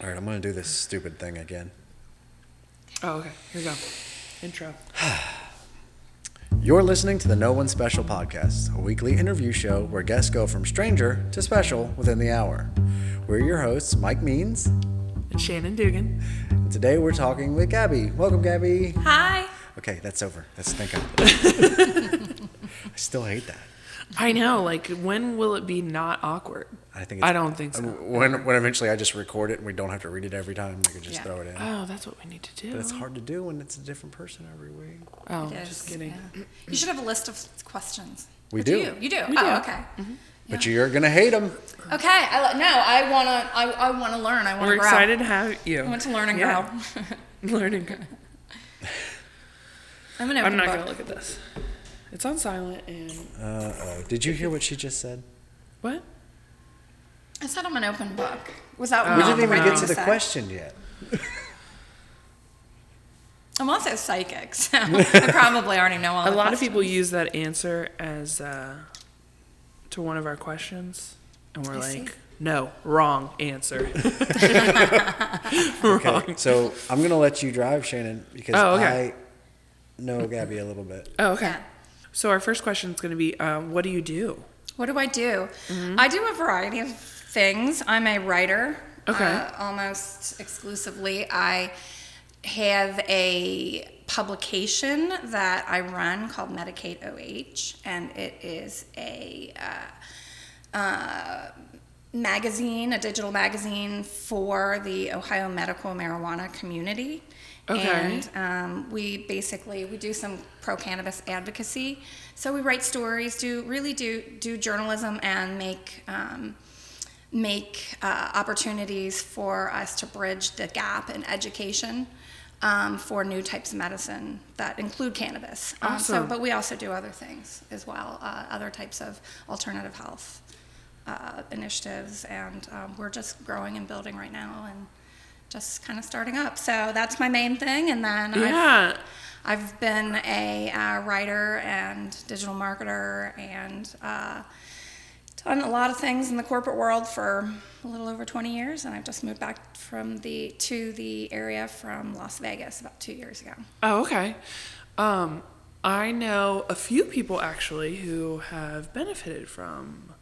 All right, I'm gonna do this stupid thing again. Oh, okay. Here we go. Intro. You're listening to the No One Special podcast, a weekly interview show where guests go from stranger to special within the hour. We're your hosts, Mike Means, And Shannon Dugan. and today we're talking with Gaby. Welcome, Gaby. Hi. Okay, that's over. That's thank God. I still hate that. I know. Like, when will it be not awkward? I think. I don't think so. Uh, when when eventually I just record it and we don't have to read it every time, we could just Yeah. throw it in. Oh, that's what we need to do. But it's hard to do when it's a different person every week. Oh, It just is, kidding. yeah. You should have a list of questions. We Or do. You, you do. We oh, do. okay. Mm-hmm. But you're gonna hate them. Okay. I, li- no, I wanna. I, I wanna learn. I wanna We're grow. excited to have you. I want to learn and Yeah. grow. Learn and. I'm an I'm not book. going to look at this. It's on silent and. Uh oh. Did you hear what she just said? What? I said I'm an open book. Was that Oh, we didn't even get to the say? question yet. I'm also psychic, so I probably already know all A the lot of people use that answer as uh, to one of our questions, and we're I see. like, no, wrong answer. Okay. So I'm gonna let you drive, Shannon, because Oh, okay. I know Gaby a little bit. oh, okay. Yeah. So our first question is going to be, um, what do you do? What do I do? Mm-hmm. I do a variety of things. I'm a writer. Okay. Uh, almost exclusively. I have a publication that I run called Medicate OH, and it is a uh, uh, magazine, a digital magazine for the Ohio medical marijuana community. Okay. And um, we basically we do some pro cannabis advocacy. So we write stories, do really do do journalism, and make um, make uh, opportunities for us to bridge the gap in education um, for new types of medicine that include cannabis. Um, so, Awesome. but we also do other things as well, uh, other types of alternative health uh, initiatives, and um, we're just growing and building right now, and just kind of starting up. So that's my main thing, and then I've, I've been a uh, writer and digital marketer and uh, done a lot of things in the corporate world for a little over 20 years, and I've just moved back from the to the area from Las Vegas about two years ago. Oh, okay. Um, I know a few people actually who have benefited from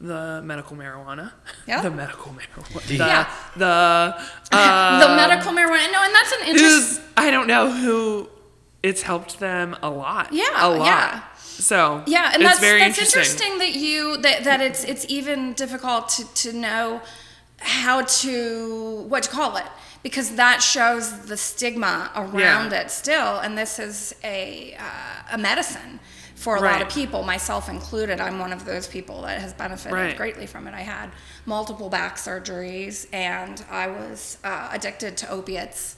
the medical marijuana. Yeah. the medical marijuana. The, Yeah. The uh, the medical marijuana, no, and that's an interesting. I don't know who it's helped them a lot. Yeah, a lot. yeah. So Yeah, and it's that's very that's interesting. interesting. that you that, that it's it's even difficult to, to know how to what to call it because that shows the stigma around Yeah. it still, and this is a uh, a medicine for a lot of people, myself included. I'm one of those people that has benefited Right. greatly from it. I had multiple back surgeries, and I was uh, addicted to opiates,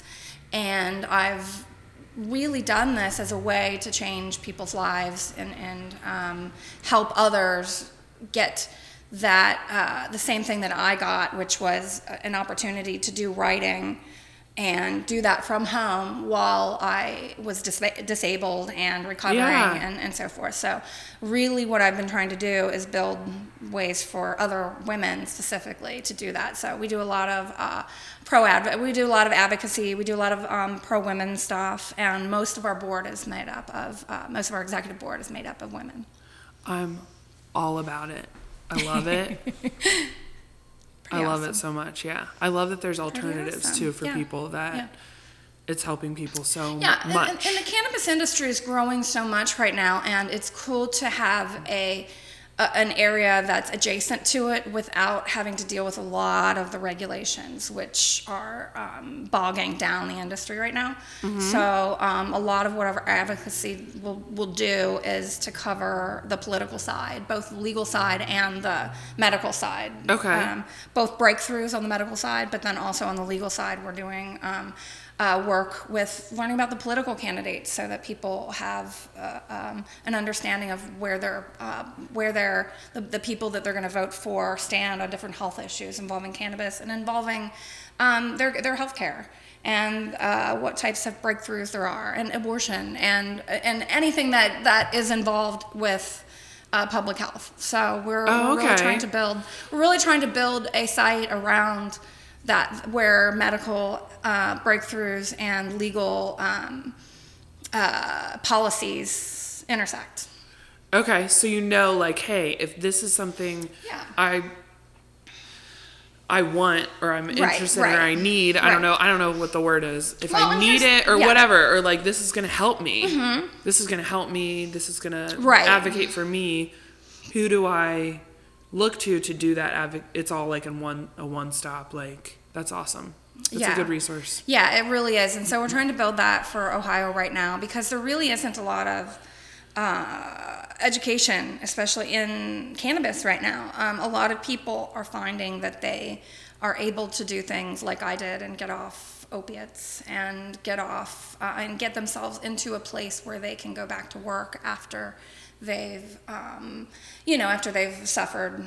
and I've really done this as a way to change people's lives and, and um, help others get that uh, the same thing that I got, which was an opportunity to do writing and do that from home while I was dis- disabled and recovering Yeah. and, and so forth. So, really, what I've been trying to do is build ways for other women specifically to do that. So, we do a lot of uh, pro adv- we do a lot of advocacy, we do a lot of um, pro women stuff, and most of our board is made up of uh, most of our executive board is made up of women. I'm all about it. I love it. I love awesome. it so much. Yeah, I love that there's alternatives awesome. too for Yeah. people that Yeah. it's helping people so Yeah, much. and, and the cannabis industry is growing so much right now, and it's cool to have a, a an area that's adjacent to it without having to deal with a lot of the regulations, which are um, bogging down the industry right now. Mm-hmm. So um, a lot of what our advocacy will, will do is to cover the political side, both the legal side and the medical side. Okay. Um, both breakthroughs on the medical side, but then also on the legal side, we're doing um, uh, work with learning about the political candidates so that people have uh, um, an understanding of where they're, uh, where they're, the, the people that they're going to vote for stand on different health issues involving cannabis and involving um, their, their health care and uh, what types of breakthroughs there are and abortion and, and anything that, that is involved with uh, public health. So we're, Oh, we're really trying to build. We're really trying to build a site around that where medical uh, breakthroughs and legal um, uh, policies intersect. Okay, so you know, like, hey, if this is something Yeah. I I want or I'm Right, interested or I need, I right. don't know, I don't know what the word is. If Well, I need it or yeah. Mm-hmm. whatever, or like this is gonna help me. This is gonna help me. This is gonna Right. advocate for me. Who do I look to to do that? It's all like in one a one stop. Like that's awesome. It's a good resource. Yeah, it really is. And so we're trying to build that for Ohio right now because there really isn't a lot of uh, education, especially in cannabis right now. Um, a lot of people are finding that they are able to do things like I did and get off opiates and get off uh, and get themselves into a place where they can go back to work after they've, um, you know, after they've suffered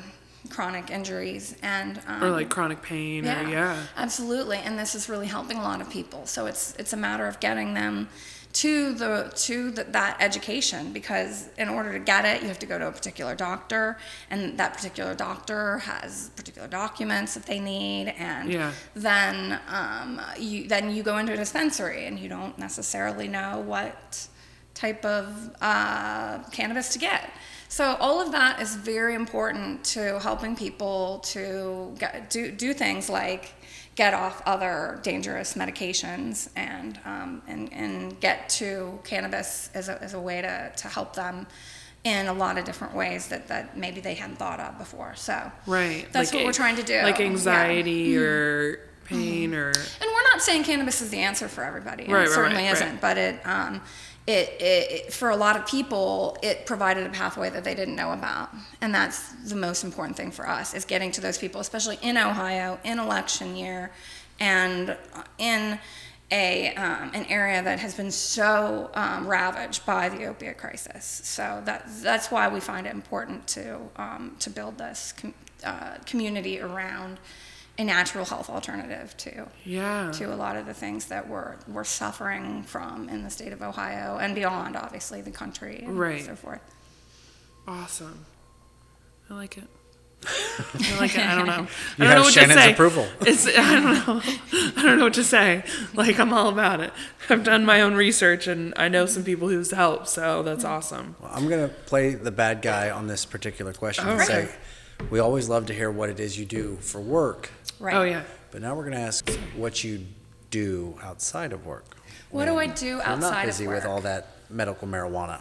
chronic injuries and um, Or like chronic pain. Or yeah. absolutely. And this is really helping a lot of people. So it's it's a matter of getting them to the to the, that education because in order to get it, you have to go to a particular doctor, and that particular doctor has particular documents that they need, and Yeah. then um, you then you go into a dispensary, and you don't necessarily know what type of uh, cannabis to get. So all of that is very important to helping people to get, do do things like get off other dangerous medications and um, and and get to cannabis as a, as a way to, to help them in a lot of different ways that, that maybe they hadn't thought of before. So Right. That's like what we're trying to do. Like Yeah. Mm-hmm. anxiety or pain or And we're not saying cannabis is the answer for everybody. Right, it right, certainly right, isn't. But it, um, it, it, for a lot of people, it provided a pathway that they didn't know about. And that's the most important thing for us is getting to those people, especially in Ohio, in election year, and in a, um, an area that has been so um, ravaged by the opiate crisis. So that, that's why we find it important to, um, to build this com- uh, community around a natural health alternative to yeah. to a lot of the things that we're we're suffering from in the state of Ohio and beyond, obviously the country and Right. so forth. Awesome. I like it. I like it. I don't know. You I don't have know what Shannon's to say. approval. It's, I don't know. I don't know what to say. Like I'm all about it. I've done my own research and I know some people who's helped, so that's mm-hmm. awesome. Well, I'm going to play the bad guy on this particular question and oh, Okay. say, we always love to hear what it is you do for work, Right. Oh yeah. but now we're going to ask what you do outside of work. What do I when do You're outside not of busy with work? all that medical marijuana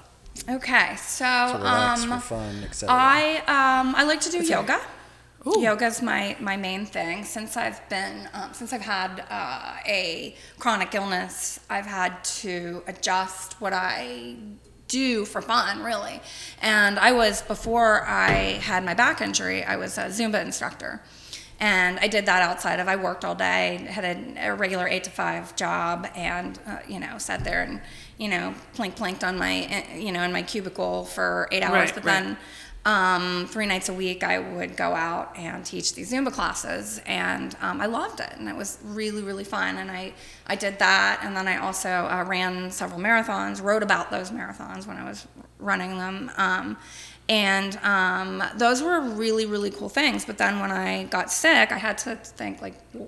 Okay, so to relax, um, for fun, etc. I um, I like to do yoga. Ooh. Yoga's my my main thing. Since I've been um, since I've had uh, a chronic illness, I've had to adjust what I do for fun, really. And I was before I had my back injury, I was a Zumba instructor. And I did that outside of, I worked all day, had a, a regular eight to five job, and, uh, you know, sat there and, you know, plink plinked on my, uh, you know, in my cubicle for eight hours. Right, but right. then um, three nights a week, I would go out and teach these Zumba classes, and um, I loved it, and it was really, really fun. And I, I did that, and then I also uh, ran several marathons, wrote about those marathons when I was running them, um, and um, those were really, really cool things. But then when I got sick, I had to think like. well,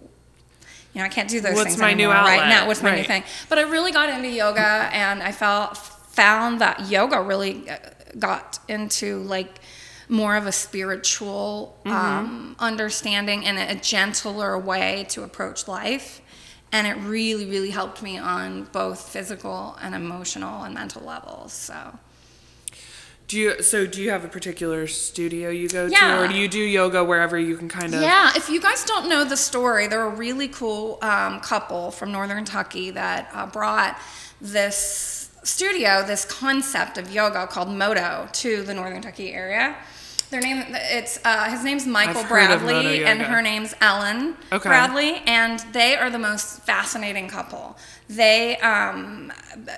you know, I can't do those What's things my new anymore right now. What's my new thing? But I really got into yoga, and I felt found that yoga really uh, got into like more of a spiritual Mm-hmm. um, understanding and a gentler way to approach life. And it really, really helped me on both physical and emotional and mental levels. So, Do you so do you have a particular studio you go to or do you do yoga wherever you can kind of Yeah, if you guys don't know the story, they're a really cool um, couple from Northern Kentucky that uh, brought this studio, this concept of yoga called Modo, to the Northern Kentucky area. Their name, it's uh, his name's Michael I've heard of Modo Bradley, and her name's Ellen Okay. Bradley, and they are the most fascinating couple. They um,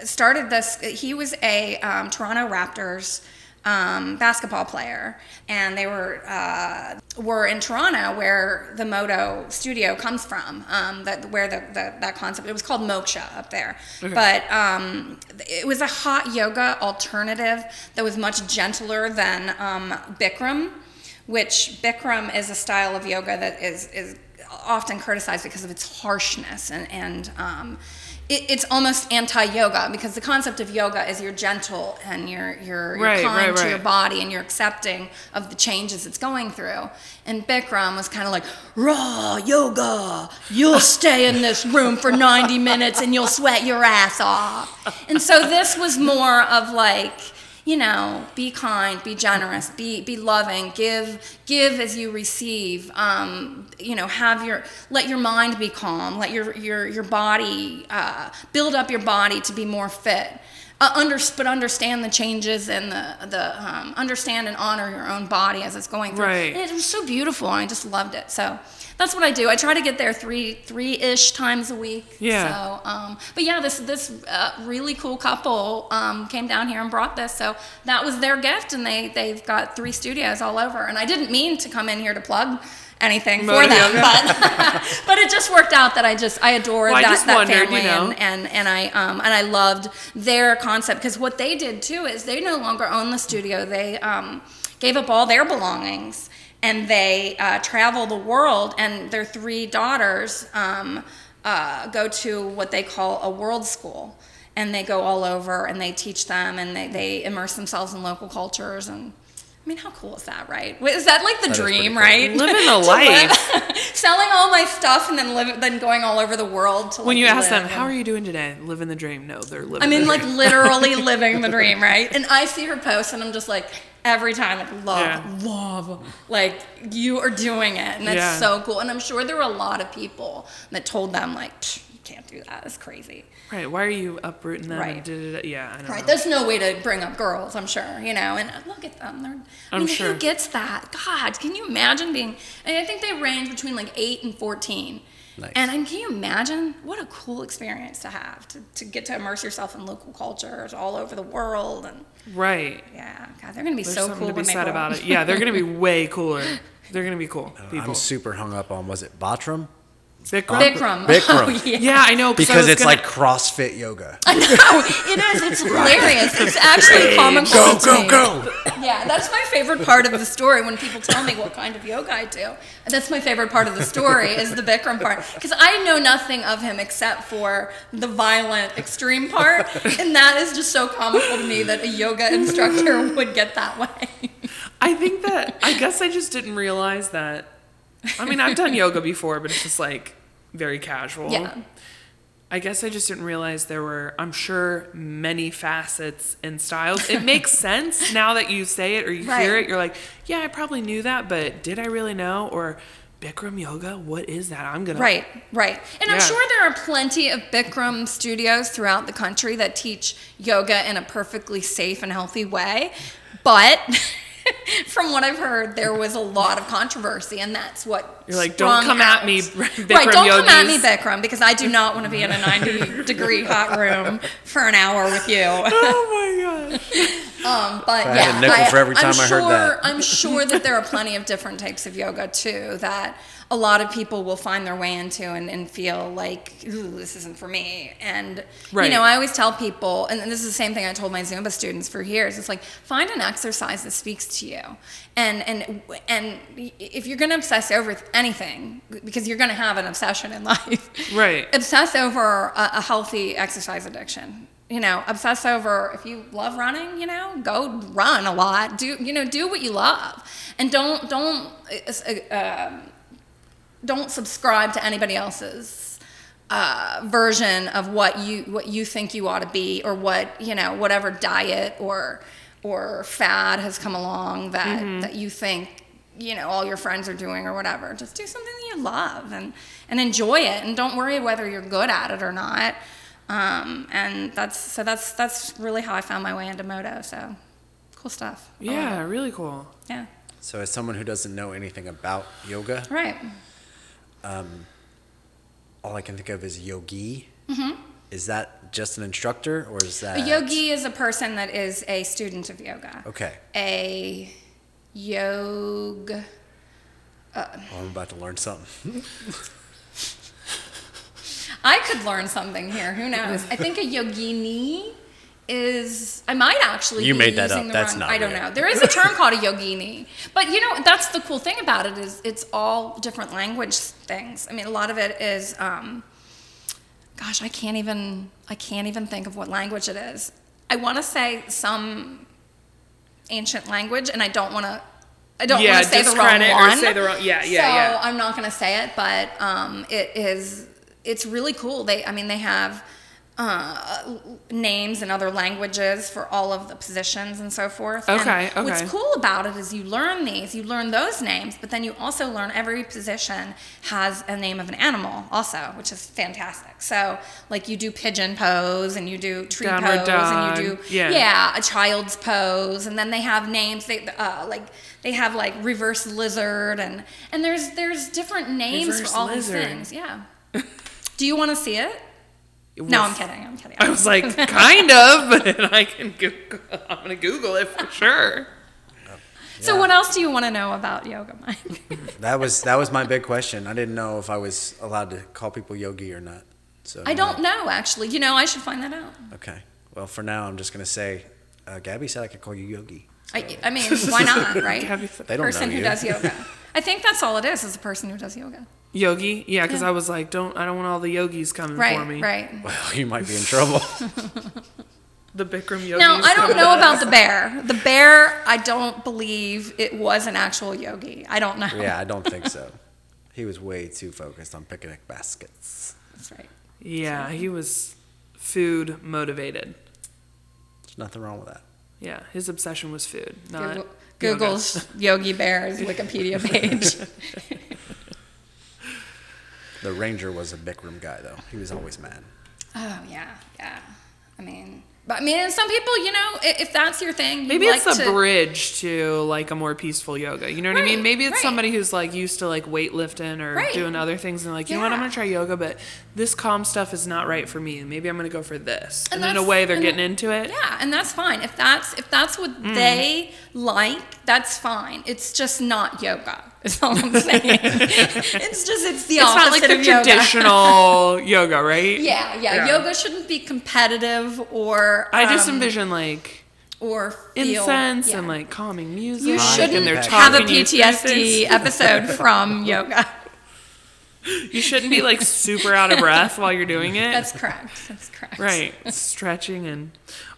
started this. He was a um, Toronto Raptors um, basketball player, and they were uh, were in Toronto, where the Modo studio comes from. Um, that where the, the that concept it was called Moksha up there, but um, it was a hot yoga alternative that was much gentler than um, Bikram, which Bikram is a style of yoga that is is often criticized because of its harshness and and um, it, it's almost anti-yoga because the concept of yoga is you're gentle and you're you're, you're Right, kind right, to your body and you're accepting of the changes it's going through. And Bikram was kind of like, raw yoga, you'll stay in this room for 90 minutes and you'll sweat your ass off. And so this was more of like, you know, be kind, be generous, be be loving, give give as you receive. Um, you know, have your let your mind be calm, let your your your body uh, build up your body to be more fit. Uh, under, but understand the changes and the the um, understand and honor your own body as it's going through. Right. And it was so beautiful, and I just loved it. So that's what I do. I try to get there three three ish times a week. Yeah. So, um, but yeah, this this uh, really cool couple um, came down here and brought this. So that was their gift, and they they've got three studios all over. And I didn't mean to come in here to plug anything for them, but but it just worked out that I just I adore Well, that, just that wondered, family you know. and, and and I um and I loved their concept because what they did too is they no longer own the studio. They um gave up all their belongings and they uh, travel the world. And their three daughters um, uh, go to what they call a world school, and they go all over and they teach them and they they immerse themselves in local cultures and. I mean, how cool is that, right? Is that like the That is pretty dream, cool. right? Living the life. selling all my stuff and then live, then going all over the world to. When like, you ask them, how are you doing today? Living the dream. No, they're living I mean, the like dream. literally living the dream, right? And I see her post, and I'm just like, every time, like, love, Yeah. love, like you are doing it, and that's Yeah. so cool. And I'm sure there were a lot of people that told them, like, "Psh, you can't do that. It's crazy. Right. Why are you uprooting them? Right. And da-da-da? Yeah, I know. Right? There's no way to bring up girls, I'm sure, you know. And look at them. They're, I I'm mean, sure. who gets that? God, can you imagine being? And I think they range between like eight and 14. Nice. And, and can you imagine what a cool experience to have to, to get to immerse yourself in local cultures all over the world and Right. yeah, God, they're gonna be There's so something cool to be when they said about it. Yeah, they're gonna be way cooler. They're gonna be cool people. I'm super hung up on was it Botram? Bikram? Bikram. Bikram. Oh, yeah. Yeah, I know. 'cause Because was it's gonna- like CrossFit yoga. I know it is. It's hilarious. It's actually comical Go, to go, me. go! Yeah, that's my favorite part of the story when people tell me what kind of yoga I do. That's my favorite part of the story is the Bikram part because I know nothing of him except for the violent extreme part, and that is just so comical to me that a yoga instructor would get that way. I think that I guess I just didn't realize that. I mean, I've done yoga before, but it's just like very casual. Yeah. I guess I just didn't realize there were, I'm sure, many facets and styles. It makes sense now that you say it or you hear it. You're like, yeah, I probably knew that, but did I really know? Or Bikram yoga, what is that? I'm gonna Right, right. And I'm sure there are plenty of Bikram studios throughout the country that teach yoga in a perfectly safe and healthy way. But from what I've heard, there was a lot of controversy, and that's what You're like, "Don't sprung come at out." me, right, Bikram don't come at me. Bikram, because I do not want to be in a 90 degree hot room for an hour with you. Oh my god. Um, but I yeah, had a nickel for every I'm time I sure, heard that. I'm sure that there are plenty of different types of yoga too that a lot of people will find their way into and, and feel like, ooh, this isn't for me. And Right. you know, I always tell people, and this is the same thing I told my Zumba students for years. It's like find an exercise that speaks to you, and and and if you're going to obsess over anything, because you're going to have an obsession in life, Right. obsess over a, a healthy exercise addiction you know obsess over if you love running you know go run a lot do you know do what you love and don't don't uh, um, don't subscribe to anybody else's uh, version of what you what you think you ought to be or what you know whatever diet or or fad has come along that that you think you know all your friends are doing or whatever. Just do something that you love and and enjoy it and don't worry whether you're good at it or not. Um, and that's so that's that's really how I found my way into Modo so cool stuff. Yeah, really cool. yeah. So, as someone who doesn't know anything about yoga, right all I can think of is yogi. Mm-hmm. Is that just an instructor, or is that a yogi is a person that is a student of yoga Okay, a yoga oh, I'm about to learn something. I could learn something here. Who knows? I think a yogini is I might actually You be made that using up. the That's wrong- not I don't real. know. There is a term called a yogini, but you know that's the cool thing about it is it's all different language things. I mean, a lot of it is. Um, gosh, I can't even I can't even think of what language it is. I want to say some ancient language, and I don't want to. I don't Yeah, want to say the wrong discredit or one. say the wrong- yeah, yeah, so yeah. I'm not going to say it, but um, it is. It's really cool. They, I mean, they have uh, names in other languages for all of the positions and so forth. And Okay, What's cool about it is you learn these, you learn those names, but then you also learn every position has a name of an animal also, which is fantastic. So like you do pigeon pose and you do tree Downward pose dog, and you do yeah. a child's pose and then they have names they uh, like they have like reverse lizard and and there's there's different names Reverse for all lizard. these things. Yeah. do you want to see it? No, I'm kidding. I'm kidding. I was like, kind of, but I can Google. I'm gonna Google it for sure. So what else do you want to know about yoga, Mike? That was that was my big question. I didn't know if I was allowed to call people yogi or not. So I don't know actually. You know, I should find that out. Okay. Well, for now, I'm just gonna say, uh, Gaby said I could call you yogi. I, I mean, why not, right? Gaby They don't person know who does yoga. I think that's all it is, is a person who does yoga. Yogi, yeah, because Yeah. I was like, don't I don't want all the yogis coming Right, for me. right. right. Well, you might be in trouble. The Bikram yogis. Now, I don't know about the bear. The bear, I don't believe it was an actual yogi. I don't know. yeah, I don't think so. He was way too focused on picnic baskets. That's right. Yeah, he was food motivated. There's nothing wrong with that. Yeah, his obsession was food, not Google, yoga. Google's Yogi Bear's Wikipedia page. The ranger was a Bikram guy, though. He was always mad. Oh yeah, yeah. I mean, but I mean, and some people, you know, i- if that's your thing, you Maybe it's a to, bridge to like a more peaceful yoga. You know what I mean? Maybe it's right. somebody who's like used to like weightlifting or Right. doing other things and like, you know what, I'm gonna try yoga, but this calm stuff is not right for me. Maybe I'm gonna go for this. And, And in a way, they're getting that- into it. Yeah, and that's fine. If that's if that's what Mm. they like, that's fine. It's just not yoga. Is all I'm saying. it's just it's the It's opposite not like the of yoga. traditional yoga, right? Yeah, yeah, Yeah. Yoga shouldn't be competitive or. I just um, envision like or feel, incense yeah. and like calming music. You and shouldn't they're have a talking you through PTSD episode from yoga. You shouldn't be like super out of breath while you're doing it. That's correct. That's correct. right. Stretching and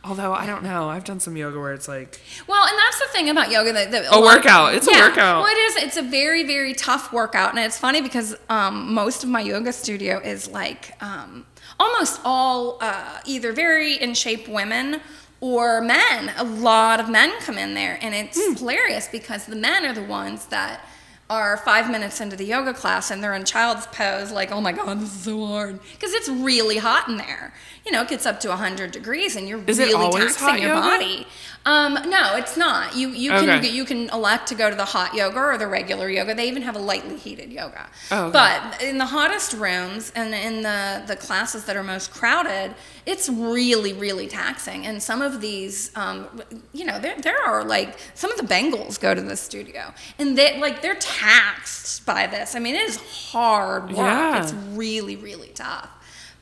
although I don't know, I've done some yoga where it's like Well, and that's the thing about yoga that, that A lot- workout. It's a workout. Well, it is. It's a very, very tough workout, and it's funny because um, most of my yoga studio is like um, almost all uh, either very in shape women or men. A lot of men come in there, and it's Hmm. hilarious because the men are the ones that are five minutes into the yoga class and they're in child's pose, like, oh my god, this is so hard, because it's really hot in there. You know, it gets up to 100 degrees, and you're Is really taxing your yoga? body. Um, no, it's not. You you Okay. can you can elect to go to the hot yoga or the regular yoga. They even have a lightly heated yoga. Oh, okay. But in the hottest rooms and in the the classes that are most crowded, it's really really taxing. And some of these, um, you know, there there are like some of the Bengals go to the studio and they like they're taxed by this. I mean, it is hard work. Yeah. It's really really tough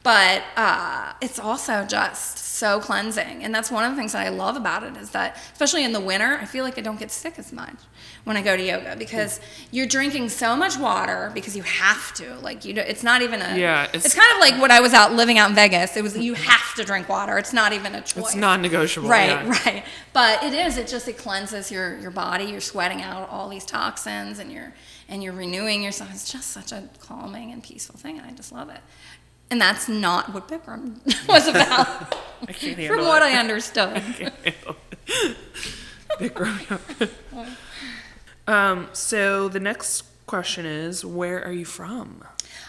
but uh, it's also just so cleansing and that's one of the things that i love about it is that especially in the winter i feel like i don't get sick as much when i go to yoga because you're drinking so much water because you have to like you know it's not even a Yeah, it's, it's- kind of like when i was out living out in vegas it was you have to drink water it's not even a choice it's non-negotiable. Right, yeah. right. But it is. It just it cleanses your your body. You're sweating out all these toxins, and you're and you're renewing yourself. It's just such a calming and peaceful thing, and I just love it. And that's not what Bikram was about, I can't handle from what it. I understood. Yoga. um, so the next question is, where are you from?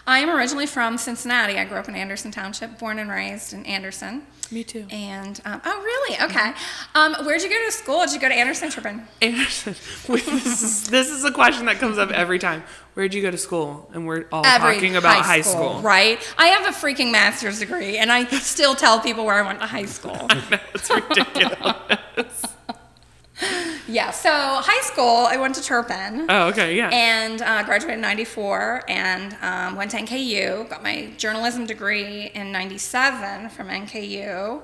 I am originally from Cincinnati. I grew up in Anderson Township, born and raised in Anderson. Me too. And um, oh, really? Okay. Um, where'd you go to school? Did you go to Anderson Turpin? Anderson. Wait, this is this is a question that comes up every time. Where'd you go to school? And we're all Every talking about high school. right? I have a freaking master's degree, and I still tell people where I went to high school. I know, It's ridiculous. yeah. So high school, I went to Turpin. oh, okay, yeah. and uh, graduated in 94 and um, went to NKU, got my journalism degree in 97 from NKU.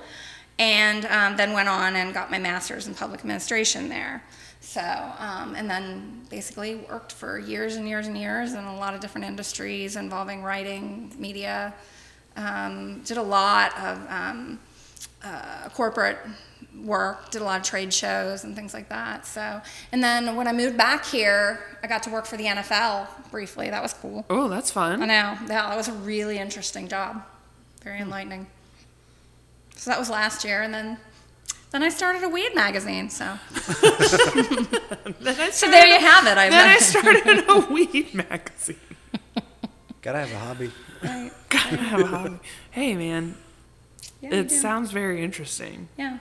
and um, then went on and got my master's in public administration there. So, um, and then basically worked for years and years and years in a lot of different industries involving writing, media. Um, did a lot of um, uh, corporate work, did a lot of trade shows and things like that. So, and then when I moved back here, I got to work for the NFL briefly. That was cool. Oh, that's fun. I know. Yeah, that was a really interesting job. Very hmm. enlightening. So that was last year, and then then I started a weed magazine. So Then I so there you have it. I Then I started a weed magazine. Gotta have a hobby. Right. Gotta have a hobby. Hey, man, Yeah, it sounds very interesting. yeah.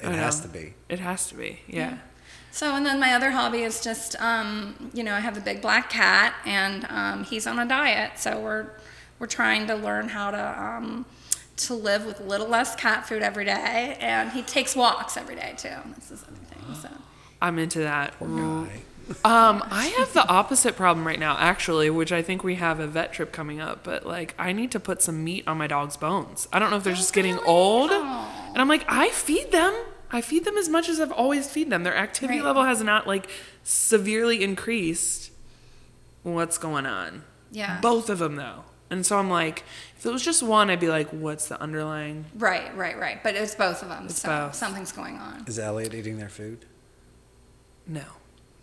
It I has know. to be. It has to be. Yeah. So and then my other hobby is just um, you know I have a big black cat and um, he's on a diet. So we're we're trying to learn how to um, to live with a little less cat food every day, and he takes walks every day too. This is everything. So. I'm into that. Poor guy. Um, I have the opposite problem right now, actually, which I think we have a vet trip coming up. But like, I need to put some meat on my dog's bones. I don't know if they're just getting really? old, Aw. and I'm like, I feed them. I feed them as much as I've always feed them. Their activity Right. level has not like severely increased. What's going on? Yeah. Both of them though, and so I'm like, if it was just one, I'd be like, what's the underlying? Right, right, right. But it's both of them. It's so both. something's going on. Is Elliot eating their food? No,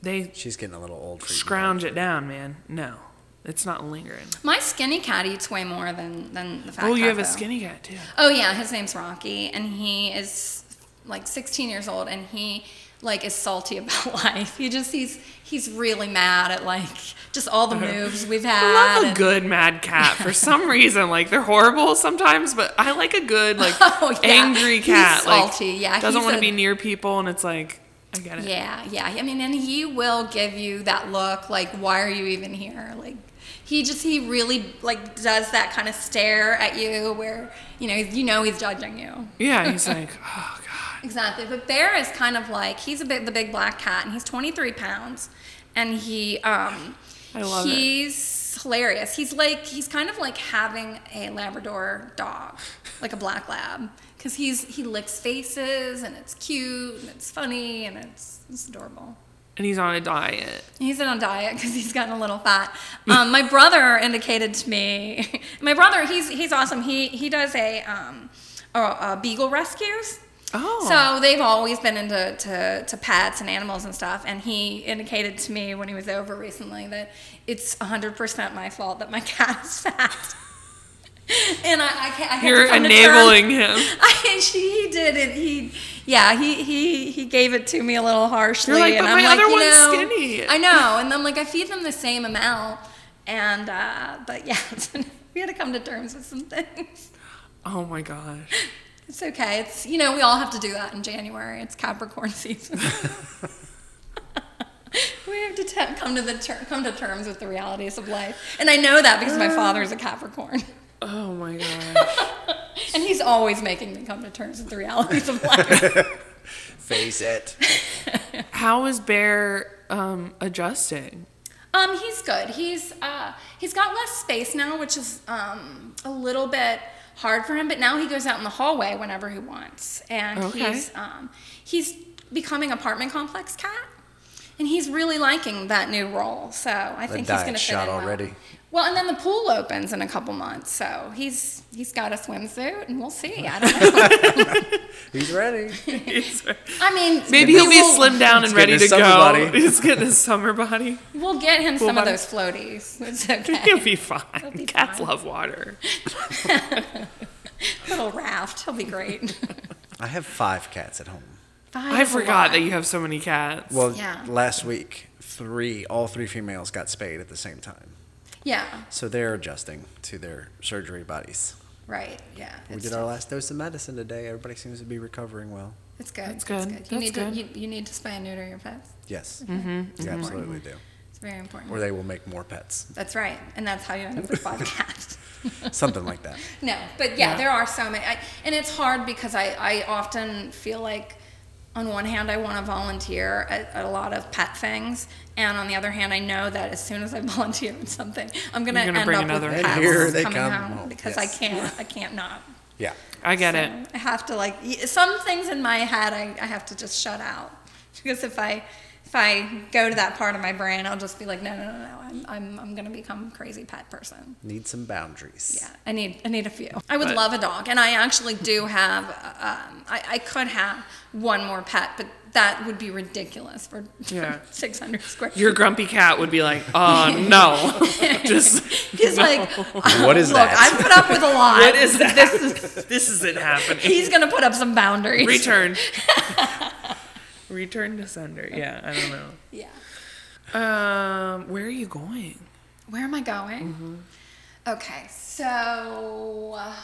they She's getting a little old for eating scrounge it down, man. No, it's not lingering. My skinny cat eats way more than than the fat Oh, cat. you have a skinny cat too. Oh yeah, his name's Rocky, and he is like 16 years old, and he like is salty about life. He just he's he's really mad at like just all the uh-huh. moves we've had. I love a good mad cat for some reason. Like they're horrible sometimes, but I like a good like Oh, yeah. angry He's cat. like salty, yeah, doesn't want to be near people, and it's like I get it. Yeah, yeah. I mean, and he will give you that look like, why are you even here? Like, he just he really like does that kind of stare at you where you know you know he's judging you. Yeah, he's like, oh god. Exactly. But Bear is kind of like he's a bit the big black cat, and he's 23 pounds, and he um I love it. he's hilarious. He's like he's kind of like having a Labrador dog, like a black lab, because he's he licks faces and it's cute and it's funny and it's it's adorable. And he's on a diet. He's on a diet because he's gotten a little fat. Um, my brother indicated to me. my brother, he's he's awesome. He he does a um, a, a beagle rescues. Oh. So they've always been into to, to pets and animals and stuff. And he indicated to me when he was over recently that it's 100% my fault that my cat is fat. and I, I can't. I You're enabling him. I, she, he did it. He, yeah, he, he, he gave it to me a little harshly. You're like, and "But I'm my like, other one's know, skinny." I know. And I'm like, I feed them the same amount. And, uh, but yeah, we had to come to terms with some things. Oh my gosh. It's okay. It's, you know, we all have to do that in January. It's Capricorn season. we have to te- come to the ter- come to terms with the realities of life. And I know that because my father is a Capricorn. Oh my gosh. And he's always making me come to terms with the realities of life. Face it. How is Bear um, adjusting? Um, he's good. He's uh, he's got less space now, which is um, a little bit hard for him. But now he goes out in the hallway whenever he wants, and Okay. he's um, he's becoming apartment complex cat, and he's really liking that new role. So I think he's going to fit shot in well. already. Well, and then the pool opens in a couple months, so he's he's got a swimsuit, and we'll see. I don't know. He's ready. I mean, Maybe he'll be will- slimmed down and ready to go. summer body. He's getting his summer body. We'll get him Pool some of those floaties. It's okay. He'll be fine. be Cats fine. love water. Little raft. He'll be great. I have five cats at home. Five I forgot lot. that you have so many cats. Well, Yeah. last week, three, all three females got spayed at the same time. Yeah. So they're adjusting to their surgery bodies. Right. Yeah. We It's, did our last dose of medicine today. Everybody seems to be recovering well. it's good. That's It's good. You That's need good. to you, you need to spay and neuter your pets. Yes, Mm-hmm. you absolutely do. It's very important. Or they will make more pets. That's right. And that's how you end up with five cats. Something like that. No, but yeah, Yeah. there are so many. I, and it's hard because I, I often feel like, on one hand, I want to volunteer at, at a lot of pet things. And on the other hand, I know that as soon as I volunteer at something, I'm going to end bring up another with in. pets And here they coming come home home. because Yes. I can't, I can't not. Yeah. I get So it. I have to like some things in my head. I, I have to just shut out because if I if I go to that part of my brain, I'll just be like, no, no, no, no. I'm I'm, I'm gonna become a crazy pet person. Need some boundaries. Yeah, I need I need a few. I would But- love a dog, and I actually do have. Um, I I could have one more pet, but that would be ridiculous for, Yeah. 600 square. feet. Your grumpy cat would be like, "Oh no, just He's like, What is look, that? I've put up with a lot. what is that? This is, This isn't happening." he's gonna put up some boundaries. Return. Return to sender. Yeah, I don't know. Yeah. Um, where are you going? Where am I going? Mm-hmm. Okay, so uh,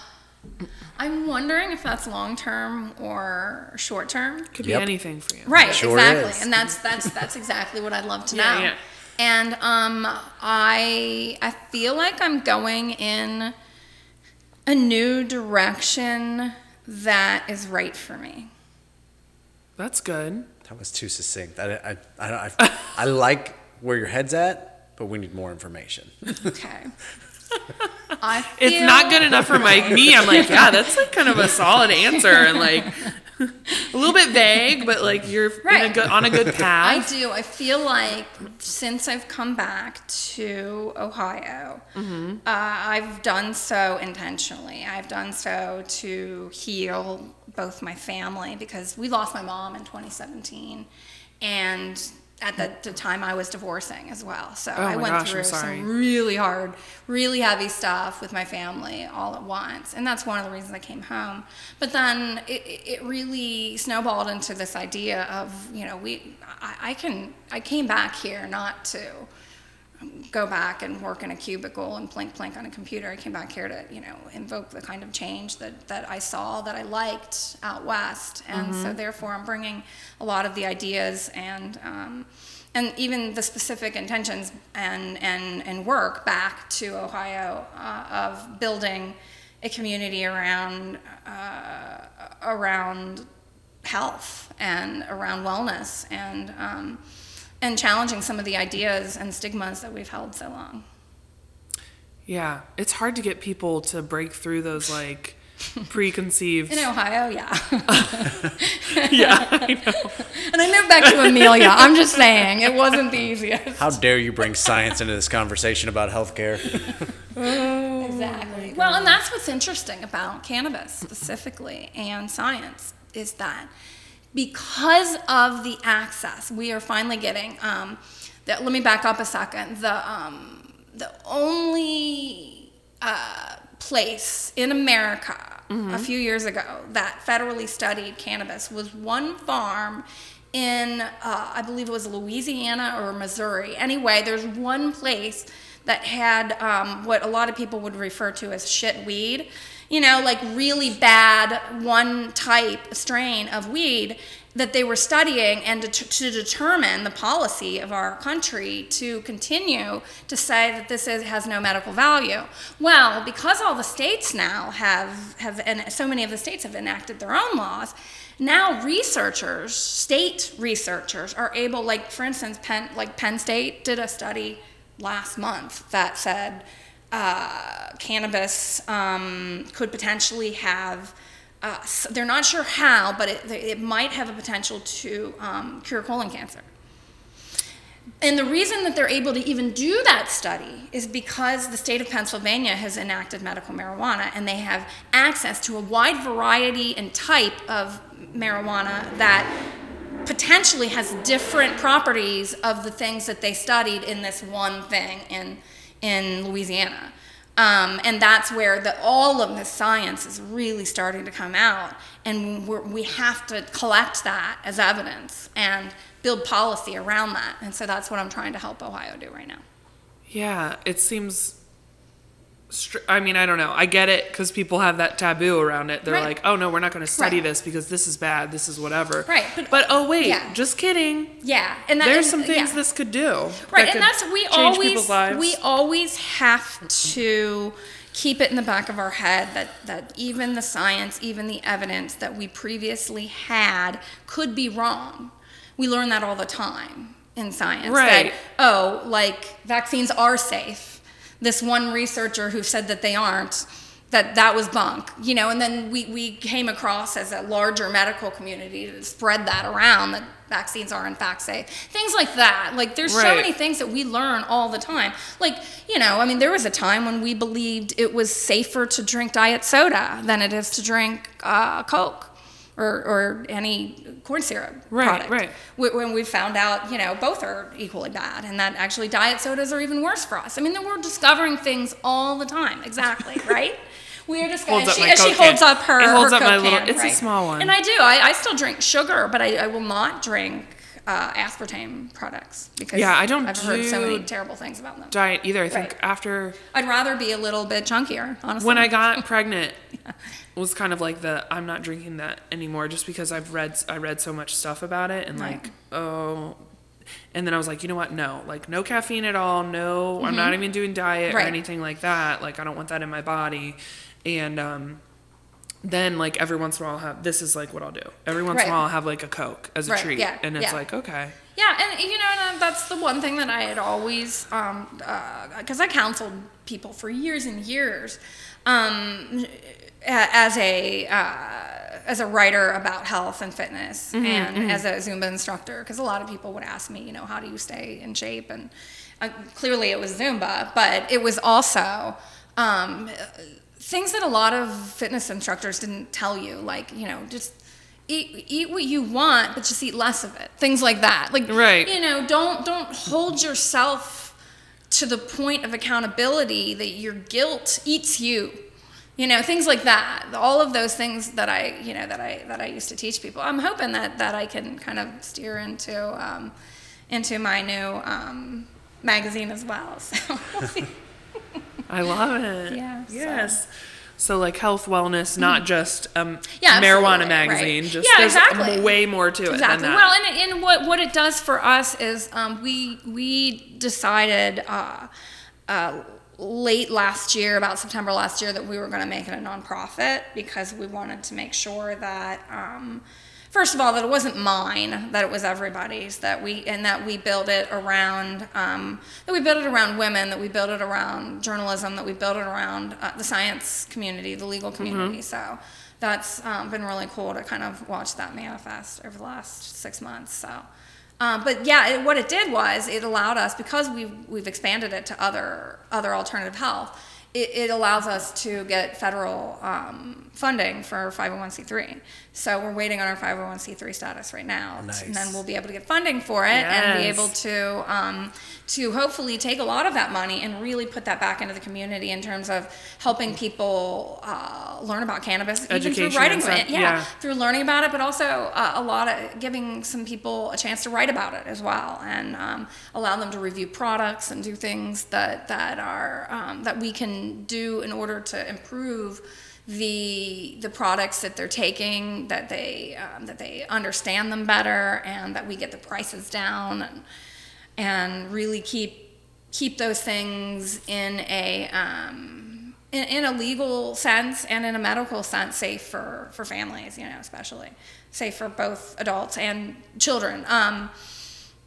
I'm wondering if that's long term or short term. Could Yep. be anything for you. Right, Sure exactly, is. and that's that's that's exactly what I'd love to Yeah, know. yeah. And um, I I feel like I'm going in a new direction that is right for me. That's good. That was too succinct. I, I, I, I, I like where your head's at, but we need more information. Okay. I It's not good enough for my me. I'm like, yeah, that's like kind of a solid answer and like a little bit vague, but like you're in a good, on a good path. I do. I feel like since I've come back to Ohio, Mm-hmm. uh, I've done so intentionally. I've done so to heal both my family because we lost my mom in 2017, and at the, the time I was divorcing as well. So Oh I went gosh, through some really hard, really heavy stuff with my family all at once. And that's one of the reasons I came home. But then it, it really snowballed into this idea of, you know, we, I, I can, I came back here not to go back and work in a cubicle and plink plink on a computer. I came back here to, you know, invoke the kind of change that, that I saw that I liked out west. And so therefore I'm bringing a lot of the ideas and, um, and even the specific intentions and, and, and work back to Ohio uh, of building a community around, uh, around health and around wellness and, um, and challenging some of the ideas and stigmas that we've held so long. Yeah, it's hard to get people to break through those like preconceived. In Ohio, yeah. yeah, I know. and I moved back to Amelia. I'm just saying, it wasn't the easiest. How dare you bring science into this conversation about healthcare? Exactly. Oh well, and that's what's interesting about cannabis specifically and science is that because of the access we are finally getting. Um, that, let me back up a second. The um, the only uh, place in America a few years ago that federally studied cannabis was one farm in uh, I believe it was Louisiana or Missouri. Anyway, there's one place that had um, what a lot of people would refer to as shit weed. You know, like really bad one type strain of weed that they were studying and to, to determine the policy of our country to continue to say that this is, has no medical value. Well, because all the states now have, have, and so many of the states have enacted their own laws, now researchers, state researchers, are able, like for instance, Penn, like Penn State did a study last month that said uh, cannabis um, could potentially have. Uh, they're not sure how, but it, it might have a potential to um, cure colon cancer. And the reason that they're able to even do that study is because the state of Pennsylvania has enacted medical marijuana and they have access to a wide variety and type of marijuana that potentially has different properties of the things that they studied in this one thing in, in Louisiana. Um, and that's where the, all of the science is really starting to come out. And we have to collect that as evidence and build policy around that. And so that's what I'm trying to help Ohio do right now. Yeah, it seems. I mean, I don't know. I get it because people have that taboo around it. They're Right. like, "Oh no, we're not going to study Right. this because this is bad. This is whatever." Right, But, but- oh wait, yeah. just kidding. Yeah, and that, There's and- some things yeah. this could do. right that and that's we always we always have to keep it in the back of our head that that even the science even the evidence that we previously had could be wrong we learn that all the time in science Right. that oh like vaccines are safe this one researcher who said that they aren't that that was bunk, you know, and then we, we came across as a larger medical community to spread that around that vaccines are in fact safe. Things like that. Like there's so many things that we learn all the time. Like, you know, I mean, there was a time when we believed it was safer to drink diet soda than it is to drink uh, Coke or, or any corn syrup Right, product. right. Wh- When we found out, you know, both are equally bad and that actually diet sodas are even worse for us. I mean, then we're discovering things all the time. Exactly, right? We are discovering. Holds up she, and she holds can. up her. It holds her up my little- can, it's a small one. And I do. I, I still drink sugar, but I, I will not drink uh, aspartame products because Yeah, I don't I've heard so many terrible things about them. Diet either. I think Right. after I'd rather be a little bit chunkier, honestly. when I got pregnant was kind of like the I'm not drinking that anymore just because I've read I read so much stuff about it and Right. like oh and then I was like you know what no like no caffeine at all no I'm not even doing diet or Mm-hmm. Anything like that like I don't want that in my body and um then like every once in a while I'll have this is like what I'll do every once in a while I'll have like a coke as a Right, treat yeah, and it's yeah. like okay Yeah, and you know, and that's the one thing that I had always, because I counseled people for years and years, um, as a uh, as a writer about health and fitness, and as a Zumba instructor, because a lot of people would ask me, you know, how do you stay in shape? And uh, clearly, it was Zumba, but it was also. Um, things that a lot of fitness instructors didn't tell you, like, you know, just eat, eat what you want, but just eat less of it. Things like that. Like, Right. you know, don't, don't hold yourself to the point of accountability that your guilt eats you. You know, things like that. All of those things that I, you know, that I, that I used to teach people. I'm hoping that, that I can kind of steer into, um, into my new, um, magazine as well. So we'll see. I love it Yeah, yes so like health wellness not just um Yeah, marijuana magazine right. just Yeah, there's exactly. way more to it Exactly. than that Well, and, and what, what it does for us is um, we we decided uh, uh, late last year, about September last year, that we were going to make it a nonprofit because we wanted to make sure that. Um, First of all, that it wasn't mine, that it was everybody's, that we and that we build it around um, that we build it around women, that we built it around journalism, that we built it around uh, the science community, the legal community. So that's um, been really cool to kind of watch that manifest over the last six months. So, um, but yeah, it, what it did was it allowed us because we've we've expanded it to other other alternative health. It, it allows us to get federal um, funding for 501c3. So we're waiting on our 501c3 status right now, and then we'll be able to get funding for it and be able to um, to hopefully take a lot of that money and really put that back into the community in terms of helping people uh, learn about cannabis, even Education through writing stuff, it, yeah, yeah. through learning about it, but also uh, a lot of giving some people a chance to write about it as well, and um, allow them to review products and do things that that are um, that we can do in order to improve the the products that they're taking, that they um, that they understand them better, and that we get the prices down, and and really keep keep those things in a um, in, in a legal sense and in a medical sense safe for for families, you know, especially safe for both adults and children. Um,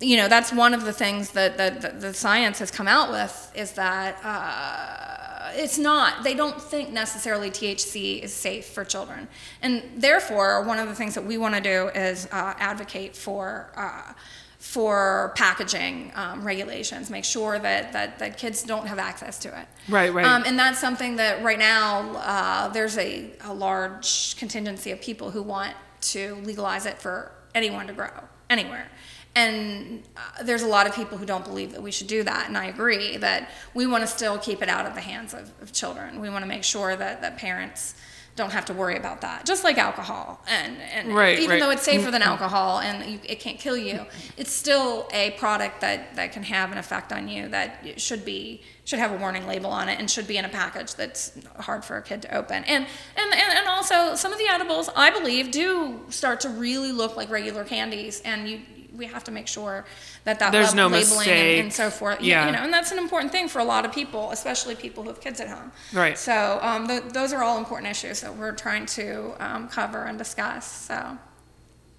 you know, that's one of the things that, that, that the science has come out with is that uh, it's not, they don't think necessarily THC is safe for children. And therefore, one of the things that we want to do is uh, advocate for. Uh, for packaging um, regulations, make sure that, that, that kids don't have access to it. Right, right. Um, and that's something that right now uh, there's a, a large contingency of people who want to legalize it for anyone to grow anywhere. And uh, there's a lot of people who don't believe that we should do that. And I agree that we want to still keep it out of the hands of, of children. We want to make sure that, that parents don't have to worry about that. Just like alcohol. And, and Right, even right. though it's safer than alcohol and you, it can't kill you, it's still a product that, that can have an effect on you that should be should have a warning label on it and should be in a package that's hard for a kid to open. And and, and, and also some of the edibles I believe do start to really look like regular candies and you we have to make sure that that There's lab- no labeling and, and so forth. Yeah. You know, and that's an important thing for a lot of people, especially people who have kids at home. Right. So um, th- those are all important issues that we're trying to um, cover and discuss. So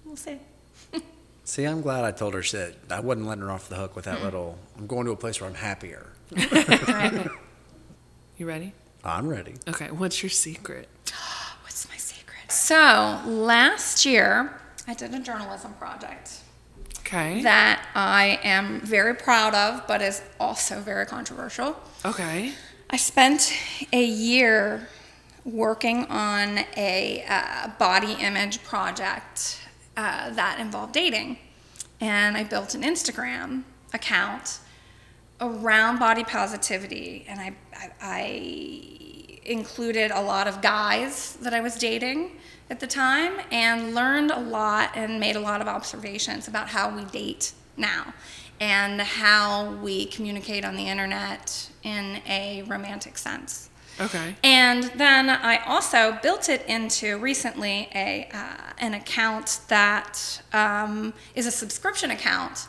we'll see. See, I'm glad I told her shit. I wasn't letting her off the hook with Mm-hmm. that little. I'm going to a place where I'm happier. Right. you ready I'm ready. Okay, what's your secret? What's my secret? So last year, I did a journalism project Okay. that I am very proud of, but is also very controversial. okay. I spent a year working on a uh, body image project uh, that involved dating. And I built an Instagram account around body positivity. And I, I, I included a lot of guys that I was dating at the time and learned a lot and made a lot of observations about how we date now and how we communicate on the internet in a romantic sense. Okay. And then I also built it into recently a uh, an account that um, is a subscription account,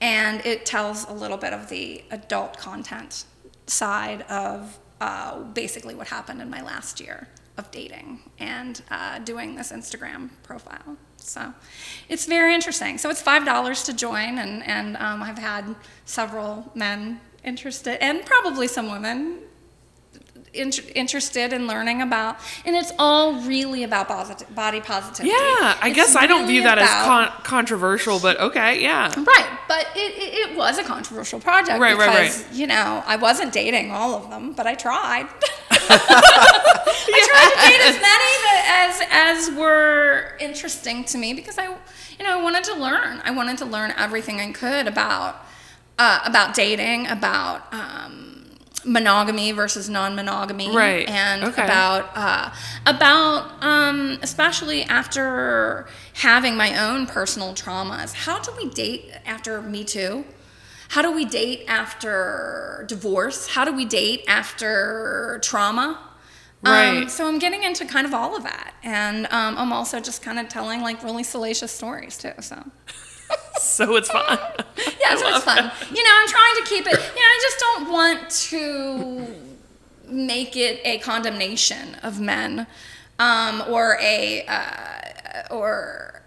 and it tells a little bit of the adult content side of uh, basically what happened in my last year of dating and uh, doing this Instagram profile. So it's very interesting. So it's five dollars to join, and and um, I've had several men interested, and probably some women int- interested in learning about, and it's all really about posit- body positivity. Yeah, I It's guess I don't really view that as con- controversial, but okay, yeah. Right, but it, it, it was a controversial project Right, right, because, right. you know, I wasn't dating all of them, but I tried. I tried to date as many as as were interesting to me because I, you know, I wanted to learn. I wanted to learn everything I could about uh, about dating, about um, monogamy versus non-monogamy, Right, and okay. about uh, about um, especially after having my own personal traumas. How do we date after Me Too? How do we date after divorce? How do we date after trauma? Um, Right. so I'm getting into kind of all of that, and um, I'm also just kind of telling like really salacious stories too. So So it's fun. yeah, so it's fun. You know, I'm trying to keep it. You know, I just don't want to make it a condemnation of men, um, or a uh, or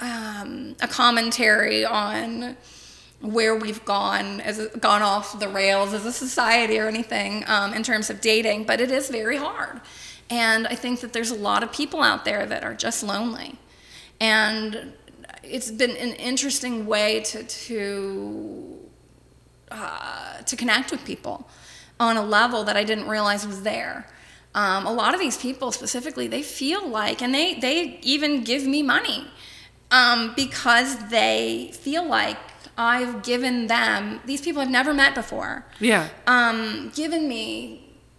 um, a commentary on where we've gone as gone off the rails as a society or anything um, in terms of dating. But it is very hard, and I think that there's a lot of people out there that are just lonely, and it's been an interesting way to to uh, to connect with people on a level that I didn't realize was there. Um, a lot of these people specifically, they feel like, and they they even give me money um, because they feel like I've given them these people I've never met before Yeah. um, given me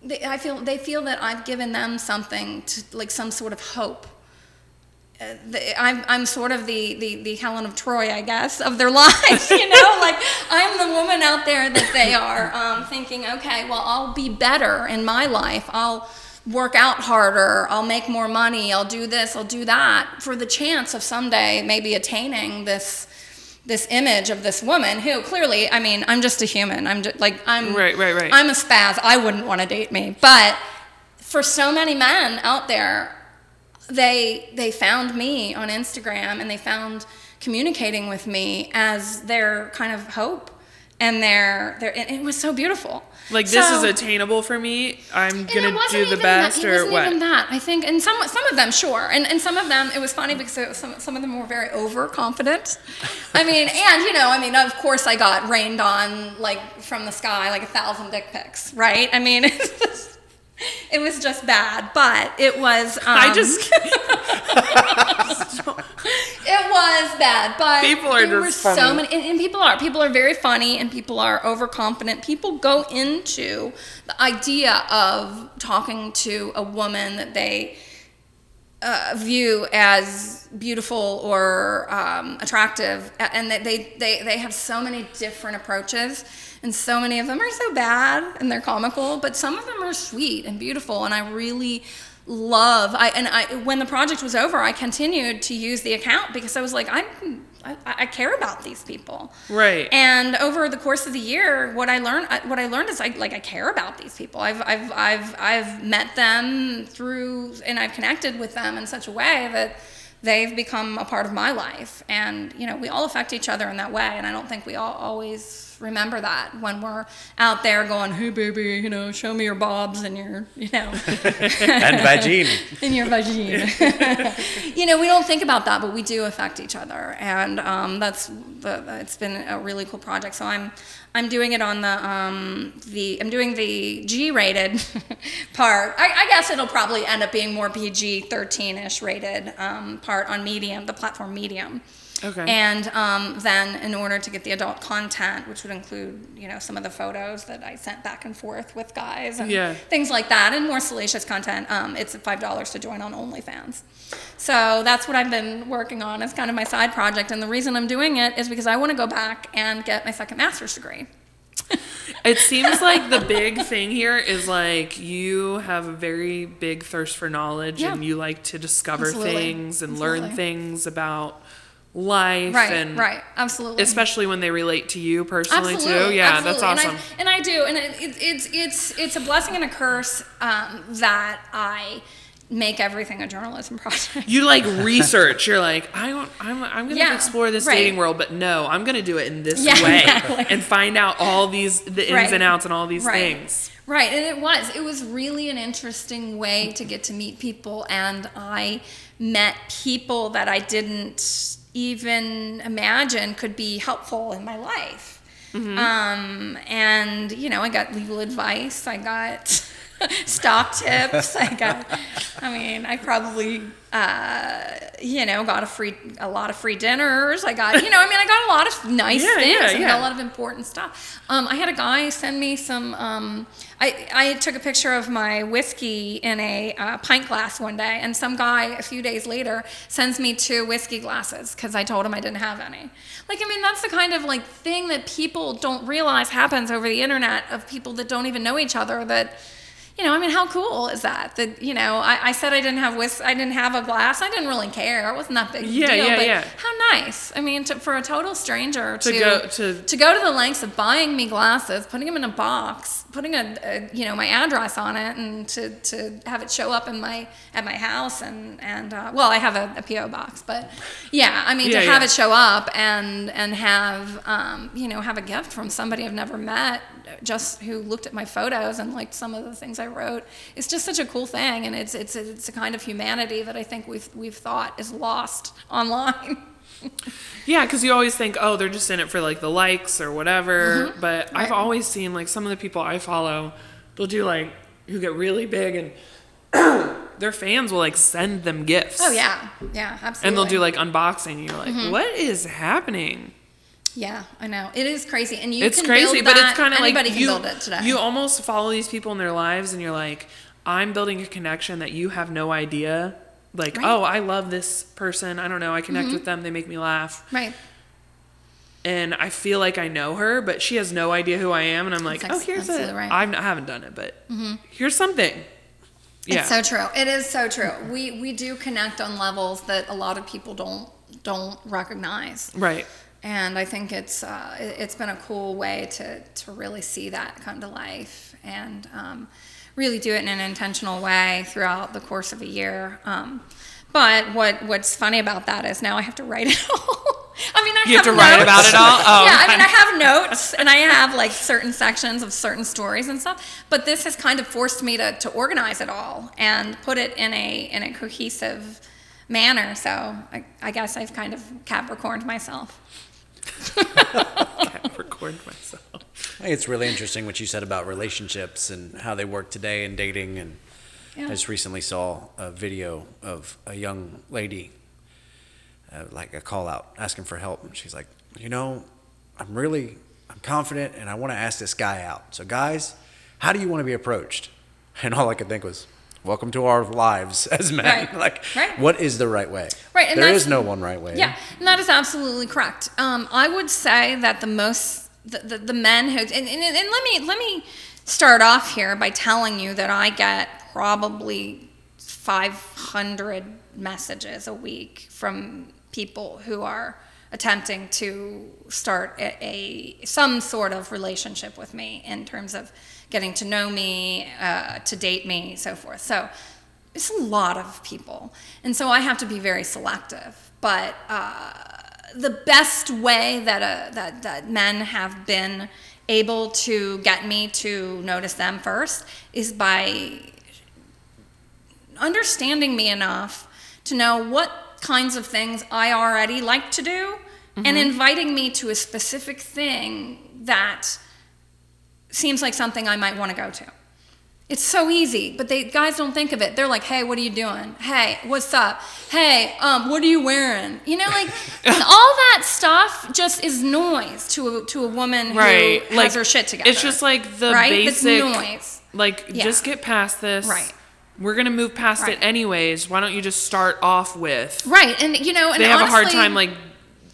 they, I feel they feel that I've given them something to like some sort of hope. The, I'm, I'm sort of the, the, the Helen of Troy, I guess, of their lives, you know? like, I'm the woman out there that they are um, thinking, okay, well, I'll be better in my life. I'll work out harder. I'll make more money. I'll do this. I'll do that for the chance of someday maybe attaining this this image of this woman who clearly, I mean, I'm just a human. I'm just like, I'm, Right, right, right. I'm a spaz. I wouldn't want to date me. But for so many men out there, they they found me on Instagram and they found communicating with me as their kind of hope and their their and it was so beautiful. Like this So- is attainable for me. I'm gonna do the best that, or wasn't what? even that. I think, and some some of them, sure, and and some of them, it was funny because was some some of them were very overconfident. I mean, and you know, I mean, of course, I got rained on like from the sky, like a thousand dick pics, right? I mean, it was, it was just bad, but it was. Um, I just It was bad, but People are there just were so many, and, and people are people are very funny, and people are overconfident. People go into the idea of talking to a woman that they uh, view as beautiful or um, attractive, and they, they they they have so many different approaches, and so many of them are so bad and they're comical, but some of them are sweet and beautiful, and I really love I and I when the project was over I continued to use the account because I was like I'm I, I care about these people. Right. and over the course of the year what I learned what I learned is I like I care about these people. I've I've I've I've met them through and I've connected with them in such a way that they've become a part of my life. And you know we all affect each other in that way and I don't think we all always remember that when we're out there going, "Hey, baby, you know, show me your bobs and your, you know, and vagine. and your vagine." you know, we don't think about that, but we do affect each other, and um, that's the, it's been a really cool project. So I'm I'm doing it on the um, the I'm doing the G-rated part. I, I guess it'll probably end up being more PG 13ish rated um, part on Medium, the platform Medium. Okay. And um, then, in order to get the adult content, which would include, you know, some of the photos that I sent back and forth with guys and Yeah. things like that, and more salacious content, um, it's five dollars to join on OnlyFans. So that's what I've been working on as kind of my side project. And the reason I'm doing it is because I want to go back and get my second master's degree. It seems like the big thing here is like you have a very big thirst for knowledge Yeah. and you like to discover Absolutely. things and learn things about life Right, and right, absolutely. especially when they relate to you personally Absolutely, too. Yeah, absolutely. that's awesome. And I, and I do, and it, it, it's it's it's a blessing and a curse um, that I make everything a journalism project. you like research. You're like, I want, I'm, I'm going to Yeah, explore this right. dating world, but no, I'm going to do it in this Yeah, way exactly. and find out all these the ins Right. and outs and all these Right. things. Right, and it was. It was really an interesting way to get to meet people, and I met people that I didn't even imagine could be helpful in my life. Um, and you know, I got legal advice. I got stock tips. I got. I mean, I probably. Uh, you know, got a free, a lot of free dinners. I got, you know, I mean, I got a lot of nice Yeah, things. yeah, I got a lot of important stuff. Um, I had a guy send me some. Um, I I took a picture of my whiskey in a uh, pint glass one day, and some guy a few days later sends me two whiskey glasses because I told him I didn't have any. Like, I mean, that's the kind of like thing that people don't realize happens over the internet of people that don't even know each other. That you know, I mean, how cool is that? That you know, I, I said I didn't have whis- I didn't have a glass. I didn't really care. It wasn't that big. a Yeah, deal, yeah, but yeah. How nice. I mean, to, for a total stranger To to go- to- to go to the lengths of buying me glasses, putting them in a box, putting a, a you know my address on it, and to, to have it show up in my at my house, and and uh, well, I have a, a PO box, but yeah, I mean Yeah, to have yeah. it show up and and have um, you know have a gift from somebody I've never met, just who looked at my photos and liked some of the things I wrote. It's just such a cool thing, and it's it's it's a kind of humanity that I think we've we've thought is lost online. Yeah, because you always think, oh, they're just in it for like the likes or whatever. Mm-hmm. But I've always seen like some of the people I follow, they'll do like who get really big and their fans will like send them gifts. Oh yeah, yeah, absolutely. And they'll do like unboxing. And you're like, Mm-hmm. "What is happening? Yeah, I know. It is crazy, and you it's can crazy, build but it's kind of like can you, build it today. you almost follow these people in their lives, and you're like, I'm building a connection that you have no idea. Like, Right. Mm-hmm. oh, I love this person. I don't know. I connect with them. They make me laugh. right. and I feel like I know her, but she has no idea who I am, and I'm like, oh, here's it. right. Mm-hmm. I've, I haven't done it, but here's something. Yeah, It's so true. It is so true. We we do connect on levels that a lot of people don't don't recognize. right. And I think it's uh, it- it's been a cool way to to really see that come to life and um, really do it in an intentional way throughout the course of a year. Um, but what what's funny about that is now I have to write it all. I mean, I You have to notes. write about it all? Oh, yeah, I mean, I have notes and I have like certain sections of certain stories and stuff. But this has kind of forced me to, to organize it all and put it in a in a cohesive manner. So I, I guess I've kind of Capricorned myself. Can't record myself. I think it's really interesting what you said about relationships and how they work today and dating. And Yeah. I just recently saw a video of a young lady, uh, like a call out asking for help. And she's like, you know, I'm really, I'm confident and I want to ask this guy out. So, guys, how do you want to be approached? And all I could think was, welcome to our lives as men. Right. like, Right. what is the right way? Right, and There is no one right way. Yeah, and that is absolutely correct. Um, I would say that the most the, the, the men who and, and, and let me let me start off here by telling you that I get probably 500 messages a week from people who are attempting to start a, a some sort of relationship with me in terms of getting to know me, uh, to date me, so forth. So it's a lot of people, and so I have to be very selective. But uh, the best way that uh, that that men have been able to get me to notice them first is by understanding me enough to know what kinds of things I already like to do and inviting me to a specific thing that seems like something I might want to go to. It's so easy, but they guys don't think of it. They're like, "Hey, what are you doing? Hey, what's up? Hey, um, what are you wearing?" You know, like all that stuff just is noise to a, to a woman right. who like has her shit together. It's just like the right? It's basic noise. Like, Yeah. just get past this. Right. We're gonna move past Right. it anyways. Why don't you just start off with? Right, and you know, and They have a hard time like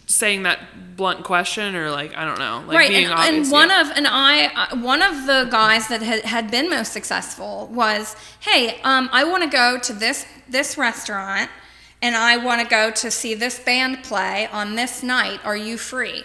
saying that blunt question or like I don't know, like right, being and, obvious. and one yeah. of and I uh, one of the guys that had, had been most successful was, hey, um, I want to go to this this restaurant, and I want to go to see this band play on this night. Are you free?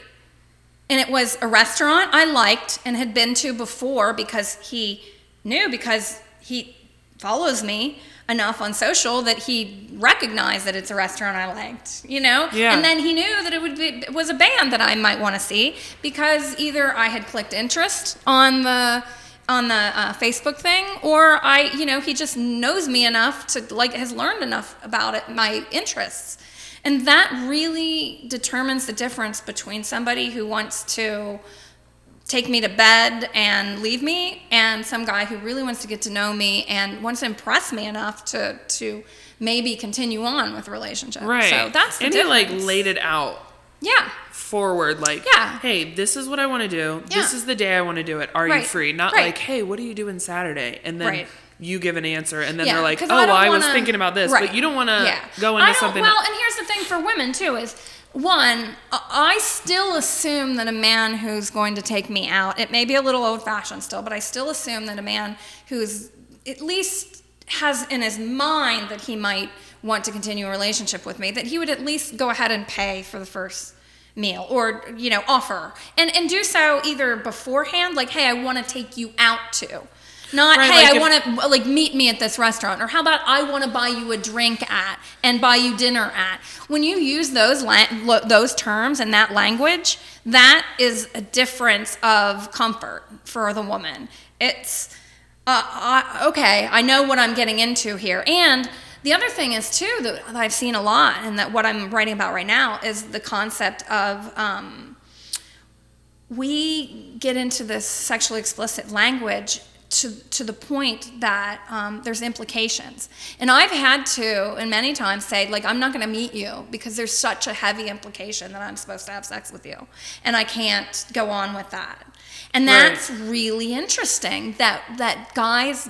And it was a restaurant I liked and had been to before because he knew because he follows me enough on social that he recognized that it's a restaurant I liked, you know? Yeah. And then he knew that it would be it was a band that I might want to see because either I had clicked interest on the on the uh, Facebook thing or I, you know, he just knows me enough to like has learned enough about it, my interests. And that really determines the difference between somebody who wants to take me to bed and leave me and some guy who really wants to get to know me and wants to impress me enough to to maybe continue on with a relationship. right. So that's the and difference. he like laid it out Yeah. forward like Yeah. hey this is what i want to do yeah. this is the day i want to do it are you Right. free not Right. like hey what are you doing saturday and then Right. you give an answer and then yeah. they're like oh well, don't i was thinking about this Right. but you don't want to Yeah. go I into don't- something Well, that- and here's the thing for women too is one, I- still assume that a man who's going to take me out, it may be a little old fashioned still, but I still assume that a man who's at least has in his mind that he might want to continue a relationship with me, that he would at least go ahead and pay for the first meal or you know offer. And and do so either beforehand like hey i want to take you out to not Right, hey like i want to like meet me at this restaurant or how about i want to buy you a drink at and buy you dinner at? When you use those la- those terms and that language that is a difference of comfort for the woman. It's uh, I, okay i know what i'm getting into here. And the other thing is too that i've seen a lot and that what i'm writing about right now is the concept of um, we get into this sexually explicit language to, to the point that um, there's implications. And I've had to, and many times, say, like, I'm not going to meet you because there's such a heavy implication that I'm supposed to have sex with you. And I can't go on with that. And Right. that's really interesting that, that guys,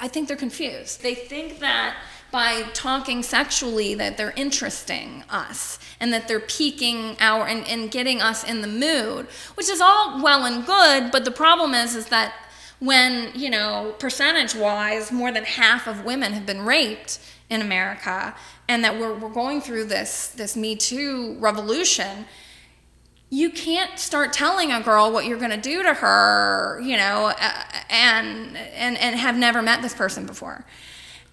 I think they're confused. They think that by talking sexually that they're interesting us and that they're piquing our and, and getting us in the mood which is all well and good but the problem is is that when you know percentage wise more than half of women have been raped in america and that we're, we're going through this this me too revolution you can't start telling a girl what you're going to do to her, you know, and and and have never met this person before.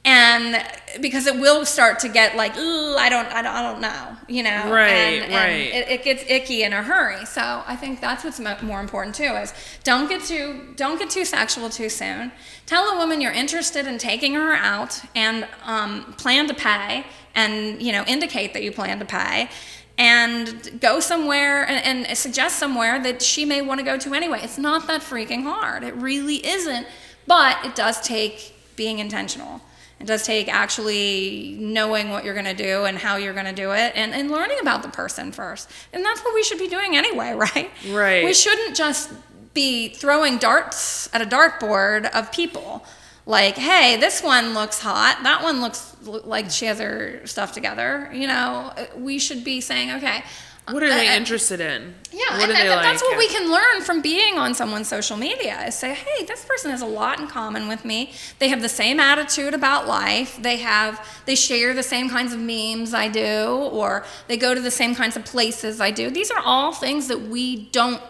And because it will start to get like, ooh, I don't, I don't, I don't know, you know, Right, and, and right. It, it gets icky in a hurry. So I think that's what's more important too is don't get too, don't get too sexual too soon. Tell a woman you're interested in taking her out and um, plan to pay, and you know, indicate that you plan to pay and go somewhere and, and suggest somewhere that she may want to go to anyway. It's not that freaking hard. It really isn't. But it does take being intentional. It does take actually knowing what you're going to do and how you're going to do it and, and learning about the person first. And that's what we should be doing anyway, right? Right. We shouldn't just be throwing darts at a dartboard of people. Like, hey, this one looks hot. That one looks like she has her stuff together. You know, we should be saying, okay. What are they uh, interested in yeah, what and, are they and like that's what we can learn from being on someone's social media is say, hey, this person has a lot in common with me. They have the same attitude about life. They have they share the same kinds of memes I do, or they go to the same kinds of places I do. These are all things that we don't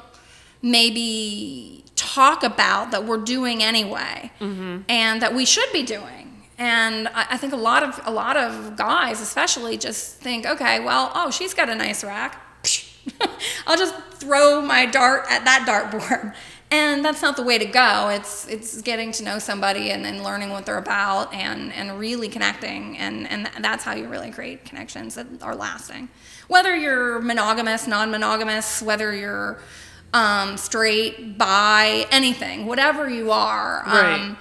maybe talk about that we're doing anyway, Mm-hmm. and that we should be doing. And I, I think a lot of a lot of guys, especially, just think, okay, well, oh, she's got a nice rack. I'll just throw my dart at that dartboard. And that's not the way to go. It's it's getting to know somebody and, and learning what they're about and, and really connecting and, and that's how you really create connections that are lasting. Whether you're monogamous, non-monogamous, whether you're um, straight, bi, anything, whatever you are, um,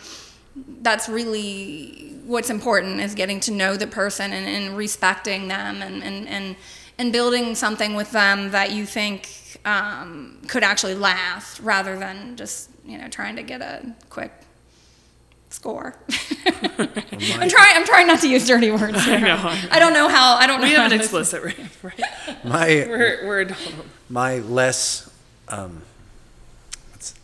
that's really what's important is getting to know the person and, and respecting them and, and, and, and building something with them that you think um, could actually last rather than just you know trying to get a quick score. I'm trying. I'm trying not to use dirty words. Here. I, know. I don't know how. I don't know. We how have an explicit rating, right? My We're, we're my less um,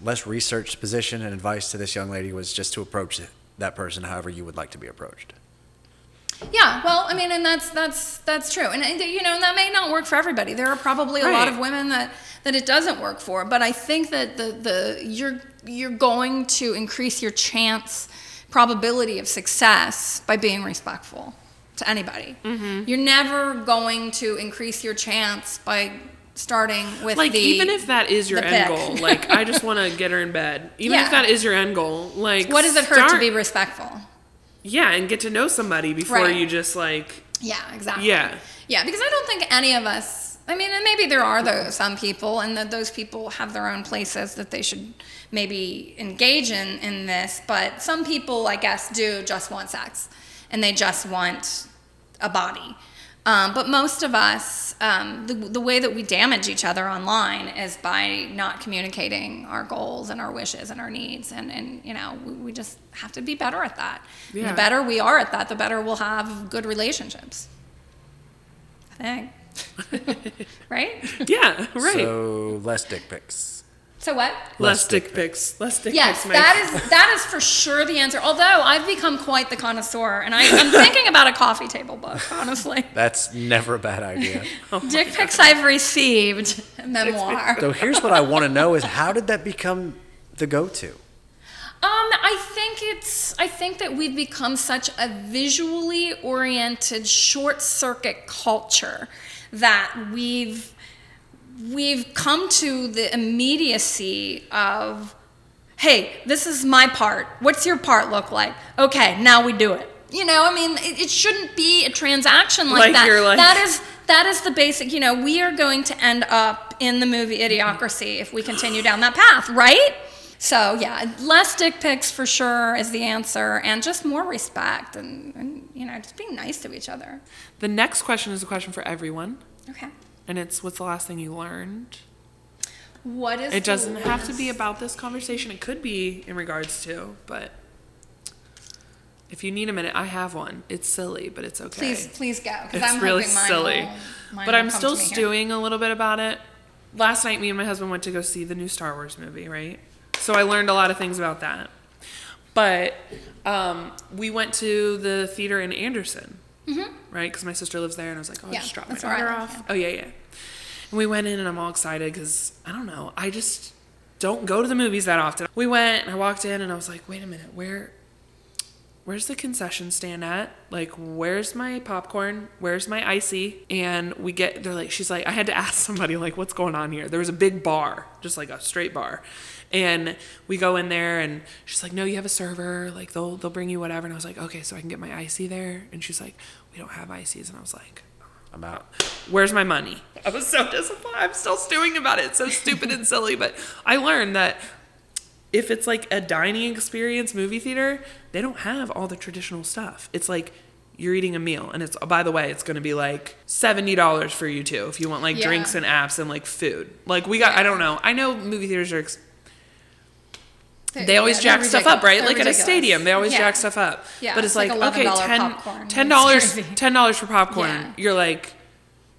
less researched position and advice to this young lady was just to approach that person however you would like to be approached. Yeah, well, I mean, and that's that's that's true, and, and you know, and that may not work for everybody. There are probably a lot of women that that it doesn't work for, but I think that the the you're you're going to increase your chance probability of success by being respectful to anybody. Mm-hmm. You're never going to increase your chance by starting with Like the even if that is your end pick. goal, like I just want to get her in bed. Even Yeah. if that is your end goal, like what does it hurt to be respectful? Yeah, and get to know somebody before Right. you just like Yeah, exactly. yeah. Yeah, because I don't think any of us. I mean, and maybe there are those some people, and that those people have their own places that they should maybe engage in in this. But some people, I guess, do just want sex, and they just want a body. Um, but most of us, um, the, the way that we damage each other online is by not communicating our goals and our wishes and our needs. And, and you know, we, we just have to be better at that. Yeah. the better we are at that, the better we'll have good relationships. I think. right? Yeah, right. So less dick pics. So what? less dick pics. Less dick Yes, pics. Mike. that is that is for sure the answer. Although I've become quite the connoisseur, and I, I'm thinking about a coffee table book. Honestly, That's never a bad idea. dick pics I've received memoir. so here's what I want to know is how did that become the go-to? Um, I think it's. I think that we've become such a visually oriented, short circuit culture that we've we've come to the immediacy of, hey, this is my part. What's your part look like? Okay, now we do it. You know, I mean, it, it shouldn't be a transaction like, Like that. that is that is the basic. You know, we are going to end up in the movie Idiocracy if we continue down that path, right? So yeah, less dick pics for sure is the answer, and just more respect and, and you know just being nice to each other. The next question is a question for everyone, Okay. And it's what's the last thing you learned? What is? It doesn't have to be about this conversation. It could be in regards to, but if you need a minute, I have one. It's silly, but it's okay. Please, please go. Because It's I'm really mine silly. will- but I'm still stewing a little bit about it. Last night, me and my husband went to go see the new Star Wars movie, right? So I learned a lot of things about that. But um, we went to the theater in Anderson, right? Because my sister lives there, and I was like, oh, I'll Mm-hmm. Yeah, just drop my daughter live, off. yeah. Oh, yeah, yeah. And we went in, and I'm all excited because I don't know. I just don't go to the movies that often. We went, and I walked in, and I was like, wait a minute, where where's the concession stand at? Like, where's my popcorn? Where's my icy? And we get, they're like, she's like, I had to ask somebody, like, what's going on here? There was a big bar, just like a straight bar. And we go in there and she's like, no, you have a server. Like, they'll, they'll bring you whatever. And I was like, okay, so I can get my icy there. And she's like, we don't have ices. And I was like, I'm out. where's my money? I was so disappointed. I'm still stewing about it. It's so stupid and silly. But I learned that if it's like a dining experience movie theater, they don't have all the traditional stuff. It's like you're eating a meal and it's by the way, it's going to be like $70 for you too if you want like Yeah. drinks and apps and like food. Like we got I don't know. I know movie theaters are ex- they always Yeah, jack stuff up, right? ridiculous. like They're at a stadium, they always Yeah. jack stuff up. Yeah, but it's, it's like like, okay, $11 ten dollars ten dollars for popcorn. Yeah. You're like,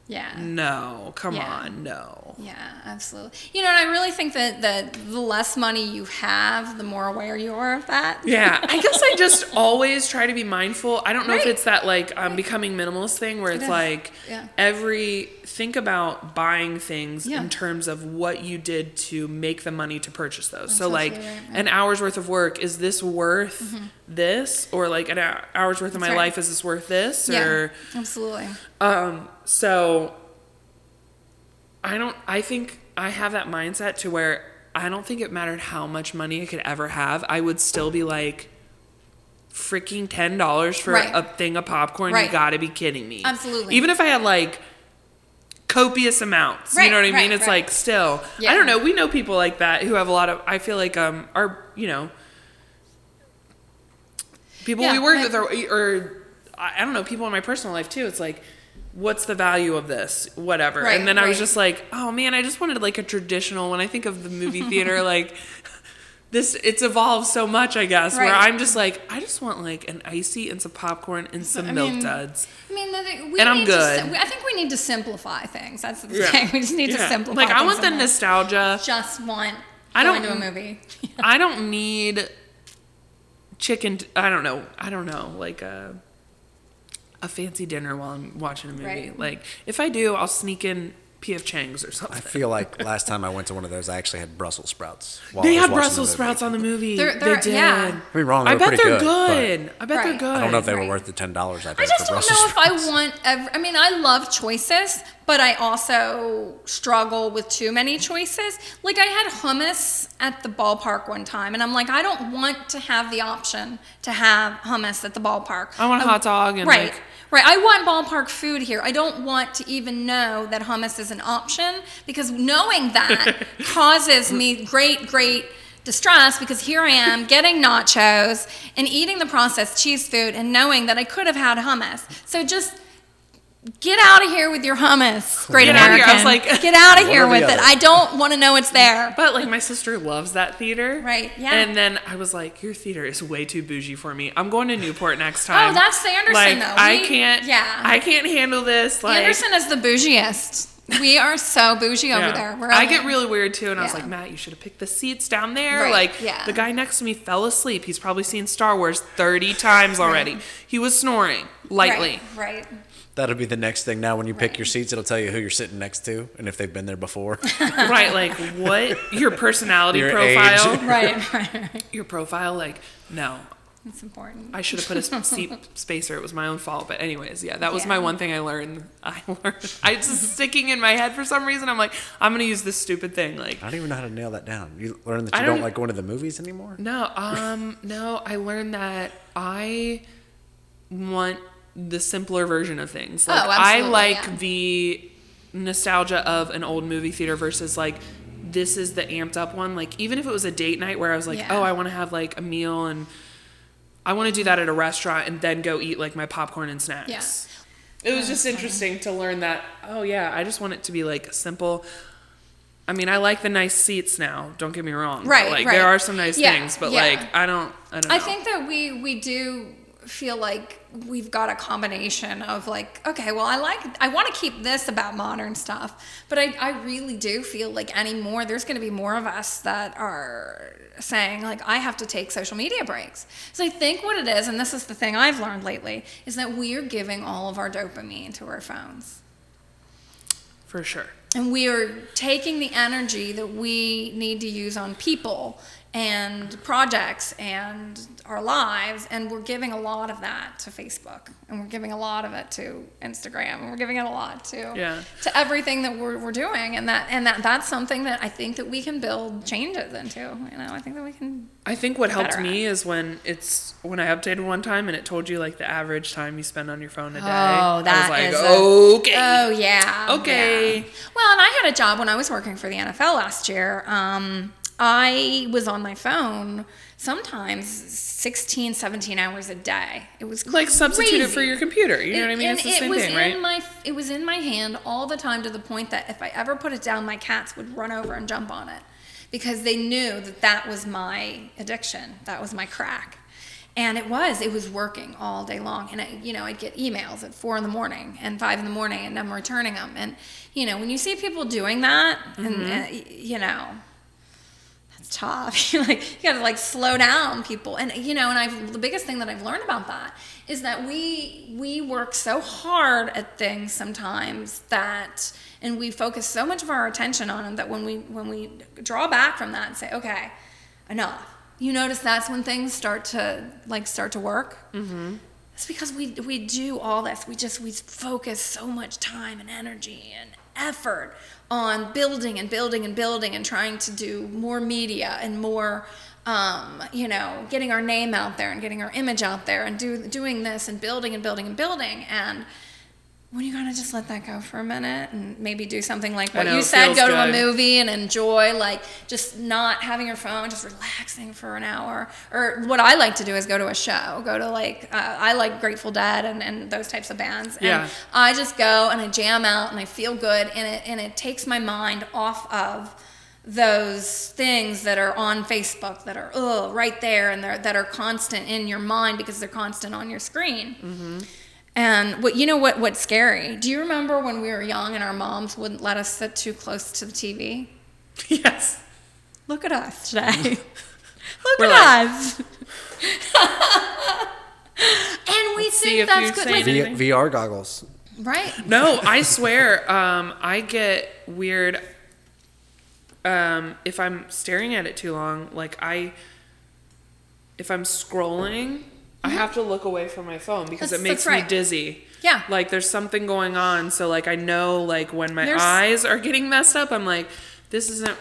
Yeah. no, come on, no. Yeah, absolutely. You know, and I really think that the, the less money you have, the more aware you are of that. Yeah, I guess I just always try to be mindful. I don't know if it's that like um, becoming minimalist thing where it's is. like Yeah. every think about buying things Yeah. in terms of what you did to make the money to purchase those. so like right, right. an hour's worth of work is this worth this or like an hour's worth of my Mm-hmm. Right. life is this worth this Yeah, or absolutely. um so I don't I think I have that mindset to where I don't think it mattered how much money I could ever have. I would still be like freaking ten dollars for Right. a thing of popcorn. You gotta be kidding me. Absolutely. Even if I had like copious amounts. you know what I mean? It's right. like still Yeah. I don't know. We know people like that who have a lot of I feel like um are you know people Yeah, we work with or, I don't know, people in my personal life too. It's like, what's the value of this? Whatever. Right, and then I was just like, oh man, I just wanted like a traditional. When I think of the movie theater, like this, it's evolved so much. I guess where I'm just like, I just want like an icy and some popcorn and some I milk mean, duds. I mean, we And I'm need good. To, I think we need to simplify things. That's the Yeah. thing. We just need to simplify. Like I want the nostalgia. Just want. I going don't- to a movie. I don't need chicken. I don't know. I don't know. Like a a fancy dinner while I'm watching a movie. Right. Like if I do, I'll sneak in P.F. Chang's or something. I feel like last time I went to one of those, I actually had Brussels sprouts. While They I had watching the Brussels sprouts on the movie. They're- they they're- did. yeah. Don't wrong, they I were bet pretty they're good, good. I bet they're good. I don't know if they were worth the ten dollars I paid I just for don't Brussels know if. I want. Every, I mean, I love choices, but I also struggle with too many choices. Like I had hummus at the ballpark one time, and I'm like, I don't want to have the option to have hummus at the ballpark. I want a hot dog and, right. like- Right, I want ballpark food here. I don't want to even know that hummus is an option because knowing that causes me great, great distress because here I am getting nachos and eating the processed cheese food and knowing that I could have had hummus. So just get out of here with your hummus, great Get. American. I was like- get out of here with it. I don't want to know it's there. But like my sister loves that theater. Right, yeah. And then I was like, your theater is way too bougie for me. I'm going to Newport next oh, time. Oh, that's the Anderson, like, though. I can't. yeah. I can't handle this. Like Anderson is the bougiest. We are so bougie over Yeah. there. We're I get really weird too, and I was like, Matt, you should have picked the seats down there. Right, Like, yeah. the guy next to me fell asleep. He's probably seen Star Wars 30 times already. He was snoring lightly. Right, right. That'll be the next thing. Now, when you pick your seats, it'll tell you who you're sitting next to and if they've been there before. Right, like, what? Your personality Your profile? age. Right, right, right. Your profile? Like, no. It's important. I should have put a s- seat spacer. It was my own fault. But anyways, yeah, that was my Yeah. one thing I learned. I learned. I it's just sticking in my head for some reason. I'm like, I'm gonna use this stupid thing. Like, I don't even know how to nail that down. You learn that I you don't, don't- like going to the movies anymore. no, um, no. I learned that I want the simpler version of things. Oh, like, Oh, I like yeah. the nostalgia of an old movie theater versus like. This is the amped up one. Like even if it was a date night where I was like, Yeah. oh, I want to have like a meal and I want to do that at a restaurant and then go eat like my popcorn and snacks. Yeah. It was oh, just interesting to learn that, oh yeah, I just want it to be like simple. I mean, I like the nice seats now, don't get me wrong. Right, Like right. there are some nice Yeah, things, but like I don't I don't know. I think that we we do feel like we've got a combination of like, okay, well, I like, I want to keep this about modern stuff, but I, I really do feel like anymore, there's going to be more of us that are saying, like, I have to take social media breaks. So I think what it is, and this is the thing I've learned lately, is that we are giving all of our dopamine to our phones. for sure. And we are taking the energy that we need to use on people and projects and our lives, and we're giving a lot of that to Facebook, and we're giving a lot of it to Instagram, and we're giving it a lot to Yeah. to everything that we're, we're doing, and that and that that's something that I think that we can build changes into. You know, I think that we can. I think what helped me is when it's when I updated one time and it told you like the average time you spend on your phone a day. Oh, that I is was a- like, okay. Oh yeah. Okay. yeah. Well, and I had a job when I was working for the NFL last year. Um, I was on my phone sometimes 16, 17 hours a day. It was like substitute it for your computer. You know what I mean? It's the it same was thing, in right? my it was in my hand all the time to the point that if I ever put it down, my cats would run over and jump on it because they knew that that was my addiction. That was my crack. And it was, it was working all day long. And, I, you know, I'd get emails at four in the morning and five in the morning, and I'm returning them. And, you know, when you see people doing that, and, uh, you know, tough. like you got to like slow down people, and you know, and I've the biggest thing that I've learned about that is that we we work so hard at things sometimes that, and we focus so much of our attention on them that when we when we draw back from that and say, okay, enough. You notice that's when things start to like start to work. Mm-hmm. It's because we we do all this. We just we focus so much time and energy and effort on building and building and building and trying to do more media and more um, you know getting our name out there and getting our image out there and do, doing this and building and building and building. And when you gotta just let that go for a minute and maybe do something like what know, you said go to a movie and enjoy like just not having your phone just relaxing for an hour or what i like to do is go to a show go to like uh, i like grateful dead and, and those types of bands and Yeah. i just go and i jam out and i feel good and it, and it takes my mind off of those things that are on facebook that are oh right there and they're, that are constant in your mind because they're constant on your screen Mm-hmm. And what you know what what's scary? Do you remember when we were young and our moms wouldn't let us sit too close to the TV? yes. Look at us today. Look We're at like- us. and we see think if that's you good. say Like, V- VR goggles. right? No, I swear, um, I get weird um, if I'm staring at it too long. Like I, if I'm scrolling, I have to look away from my phone because That's- it makes that's me dizzy. Yeah. Like there's something going on. So like I know like when my There's- eyes are getting messed up, I'm like, this isn't.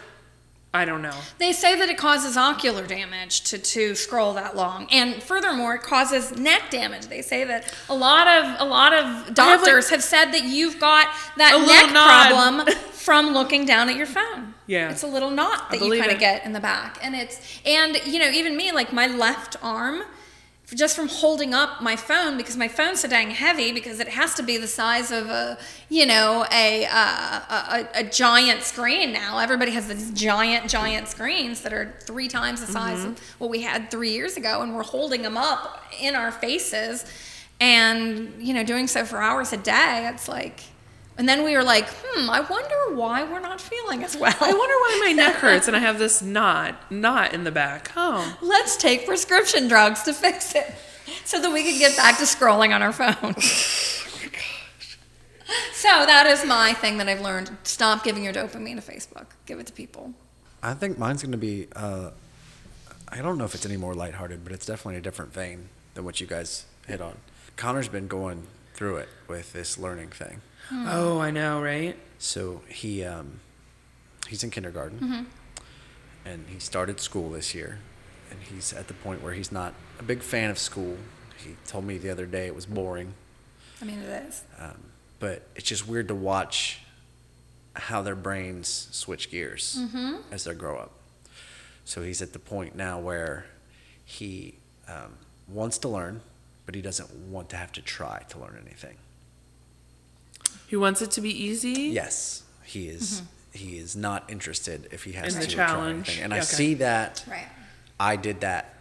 I don't know. They say that it causes ocular damage to, to scroll that long, and furthermore, it causes neck damage. They say that a lot of a lot of have, like- doctors have said that you've got that neck problem from looking down at your phone. Yeah. it's a little knot that you kind of get in the back, and it's and you know even me like my left arm. Just from holding up my phone because my phone's so dang heavy because it has to be the size of a you know a uh, a, a, a giant screen now. Everybody has these giant giant screens that are three times the size of what we had three years ago, and we're holding them up in our faces, and you know doing so for hours a day. It's like, and then we were like, hmm, I wonder why we're not feeling as well. I wonder why my neck hurts and I have this knot knot in the back. Oh, Let's take prescription drugs to fix it so that we can get back to scrolling on our phone. So that is my thing that I've learned. Stop giving your dopamine to Facebook. Give it to people. I think mine's going to be. Uh, I don't know if it's any more lighthearted, but it's definitely a different vein than what you guys hit on. Connor's been going through it with this learning thing. Oh, I know, right? So he um, he's in kindergarten, and he started school this year, and he's at the point where he's not a big fan of school. He told me the other day it was boring, I mean, it is. um, but it's just weird to watch how their brains switch gears as they grow up. So he's at the point now where he um, wants to learn, but he doesn't want to have to try to learn anything. He wants it to be easy. Yes, he is. Mm-hmm. He is not interested if he has In to the try challenge. anything. And I Okay. see that. Right. I did that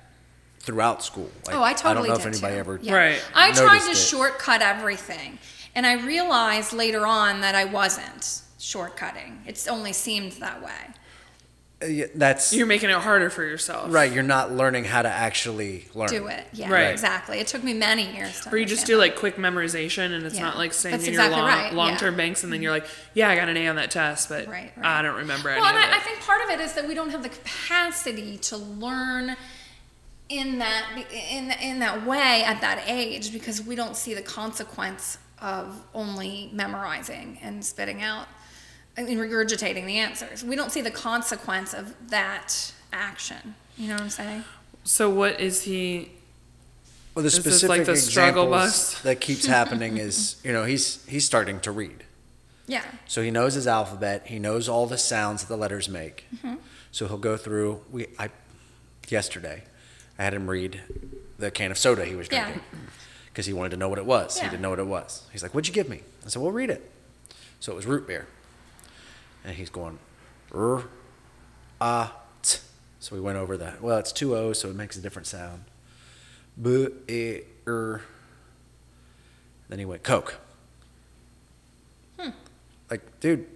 throughout school. Like, oh, I totally I don't know did if anybody too. ever. Yeah. Right. I tried to it. shortcut everything, and I realized later on that I wasn't shortcutting. It only seemed that way. Yeah, That's You're making it harder for yourself. right. You're not learning how to actually learn. Do it. Yeah. Right. Exactly. It took me many years to. Or you just do that. like quick memorization and it's Yeah. not like staying That's in exactly your long, right. long-term banks and then you're like, yeah, I got an A on that test, but Right, right. I don't remember any Well, and of I, I think part of it is that we don't have the capacity to learn in that in in that way at that age because we don't see the consequence of only memorizing and spitting out and regurgitating the answers. We don't see the consequence of that action. You know what I'm saying? so what is he Well, the Is specific like the struggle bus? that keeps happening is, you know, he's he's starting to read. Yeah. So he knows his alphabet. He knows all the sounds that the letters make. Mm-hmm. So he'll go through. We I yesterday, I had him read the can of soda he was drinking because he wanted to know what it was. He didn't know what it was. He's like, "What'd you give me?" I said, "Well, read it." So it was root beer, and he's going, "R, ah, t." So we went over that. Well, it's two O's, so it makes a different sound. B E R. Then he went Coke. Hmm. Like, dude,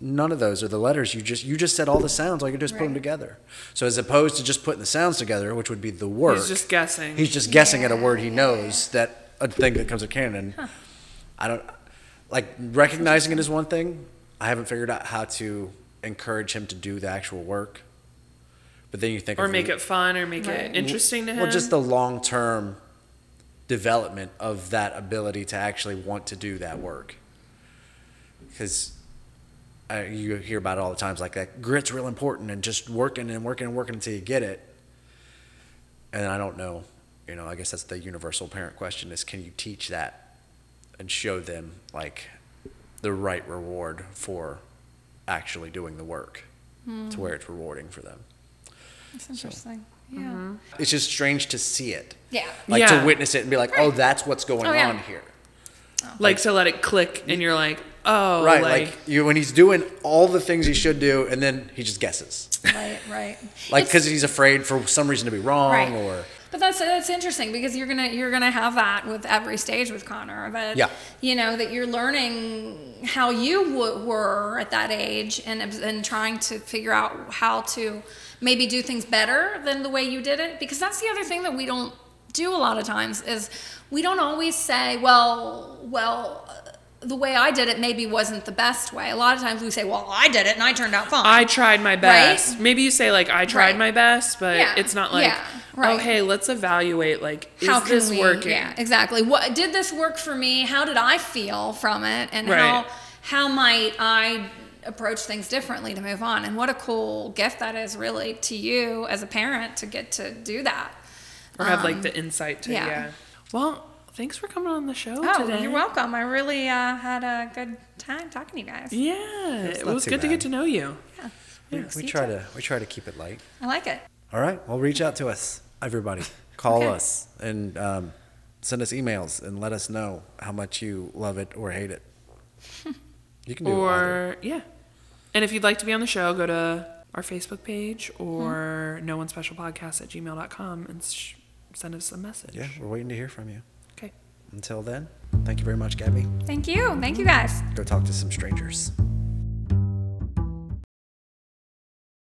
none of those are the letters. You just you just said all the sounds. All you do is put them together. So as opposed to just putting the sounds together, which would be the work, He's just guessing. he's just guessing at a word he Yeah, knows that a thing that comes with canon. I don't like recognizing it is one thing. I haven't figured out how to encourage him to do the actual work. But then you think or of make it fun or make Right. it interesting to him. well, just the long term development of that ability to actually want to do that work. Because you hear about it all the times, like that grit's real important, and just working and working and working until you get it. And I don't know, you know, I guess that's the universal parent question: is can you teach that and show them like the right reward for actually doing the work, to where it's rewarding for them. That's interesting. Yeah. Mm-hmm. It's just strange to see it. Yeah. like Yeah. to witness it and be like, oh, that's what's going Oh, yeah. on here. like to let it click, and you're like, oh, right, like, like, you when he's doing all the things he should do, and then he just guesses, Right. Right. like because he's afraid for some reason to be wrong, Right. or But that's that's interesting because you're gonna you're gonna have that with every stage with Connor. That Yeah. you know that you're learning how you w- were at that age and and trying to figure out how to maybe do things better than the way you did it. Because that's the other thing that we don't do a lot of times is we don't always say, well, well. The way I did it maybe wasn't the best way. A lot of times we say, "Well, I did it and I turned out fine." I tried my best. Right? Maybe you say like I tried Right. my best, but Yeah. it's not like Yeah. oh Right. hey, let's evaluate like is how this we, working? Yeah, exactly. What did this work for me? How did I feel from it? And how how might I approach things differently to move on? And what a cool gift that is really to you as a parent to get to do that. Or have like um, the insight to yeah. yeah. Well, thanks for coming on the show Oh, today. you're welcome. I really uh, had a good time talking to you guys. Yeah, it not was too good to get to know you. Yeah. we, Thanks. we You try too. to we try to keep it light. I like it. All right, well, reach out to us, everybody. Call Okay. us and um, send us emails and let us know how much you love it or hate it. You can do either. Or yeah. And if you'd like to be on the show, go to our Facebook page or Hmm. no one special podcast at gmail.com and sh- send us a message. Yeah, we're waiting to hear from you. Until then, thank you very much, Gaby. Thank you. Thank you guys. Go talk to some strangers.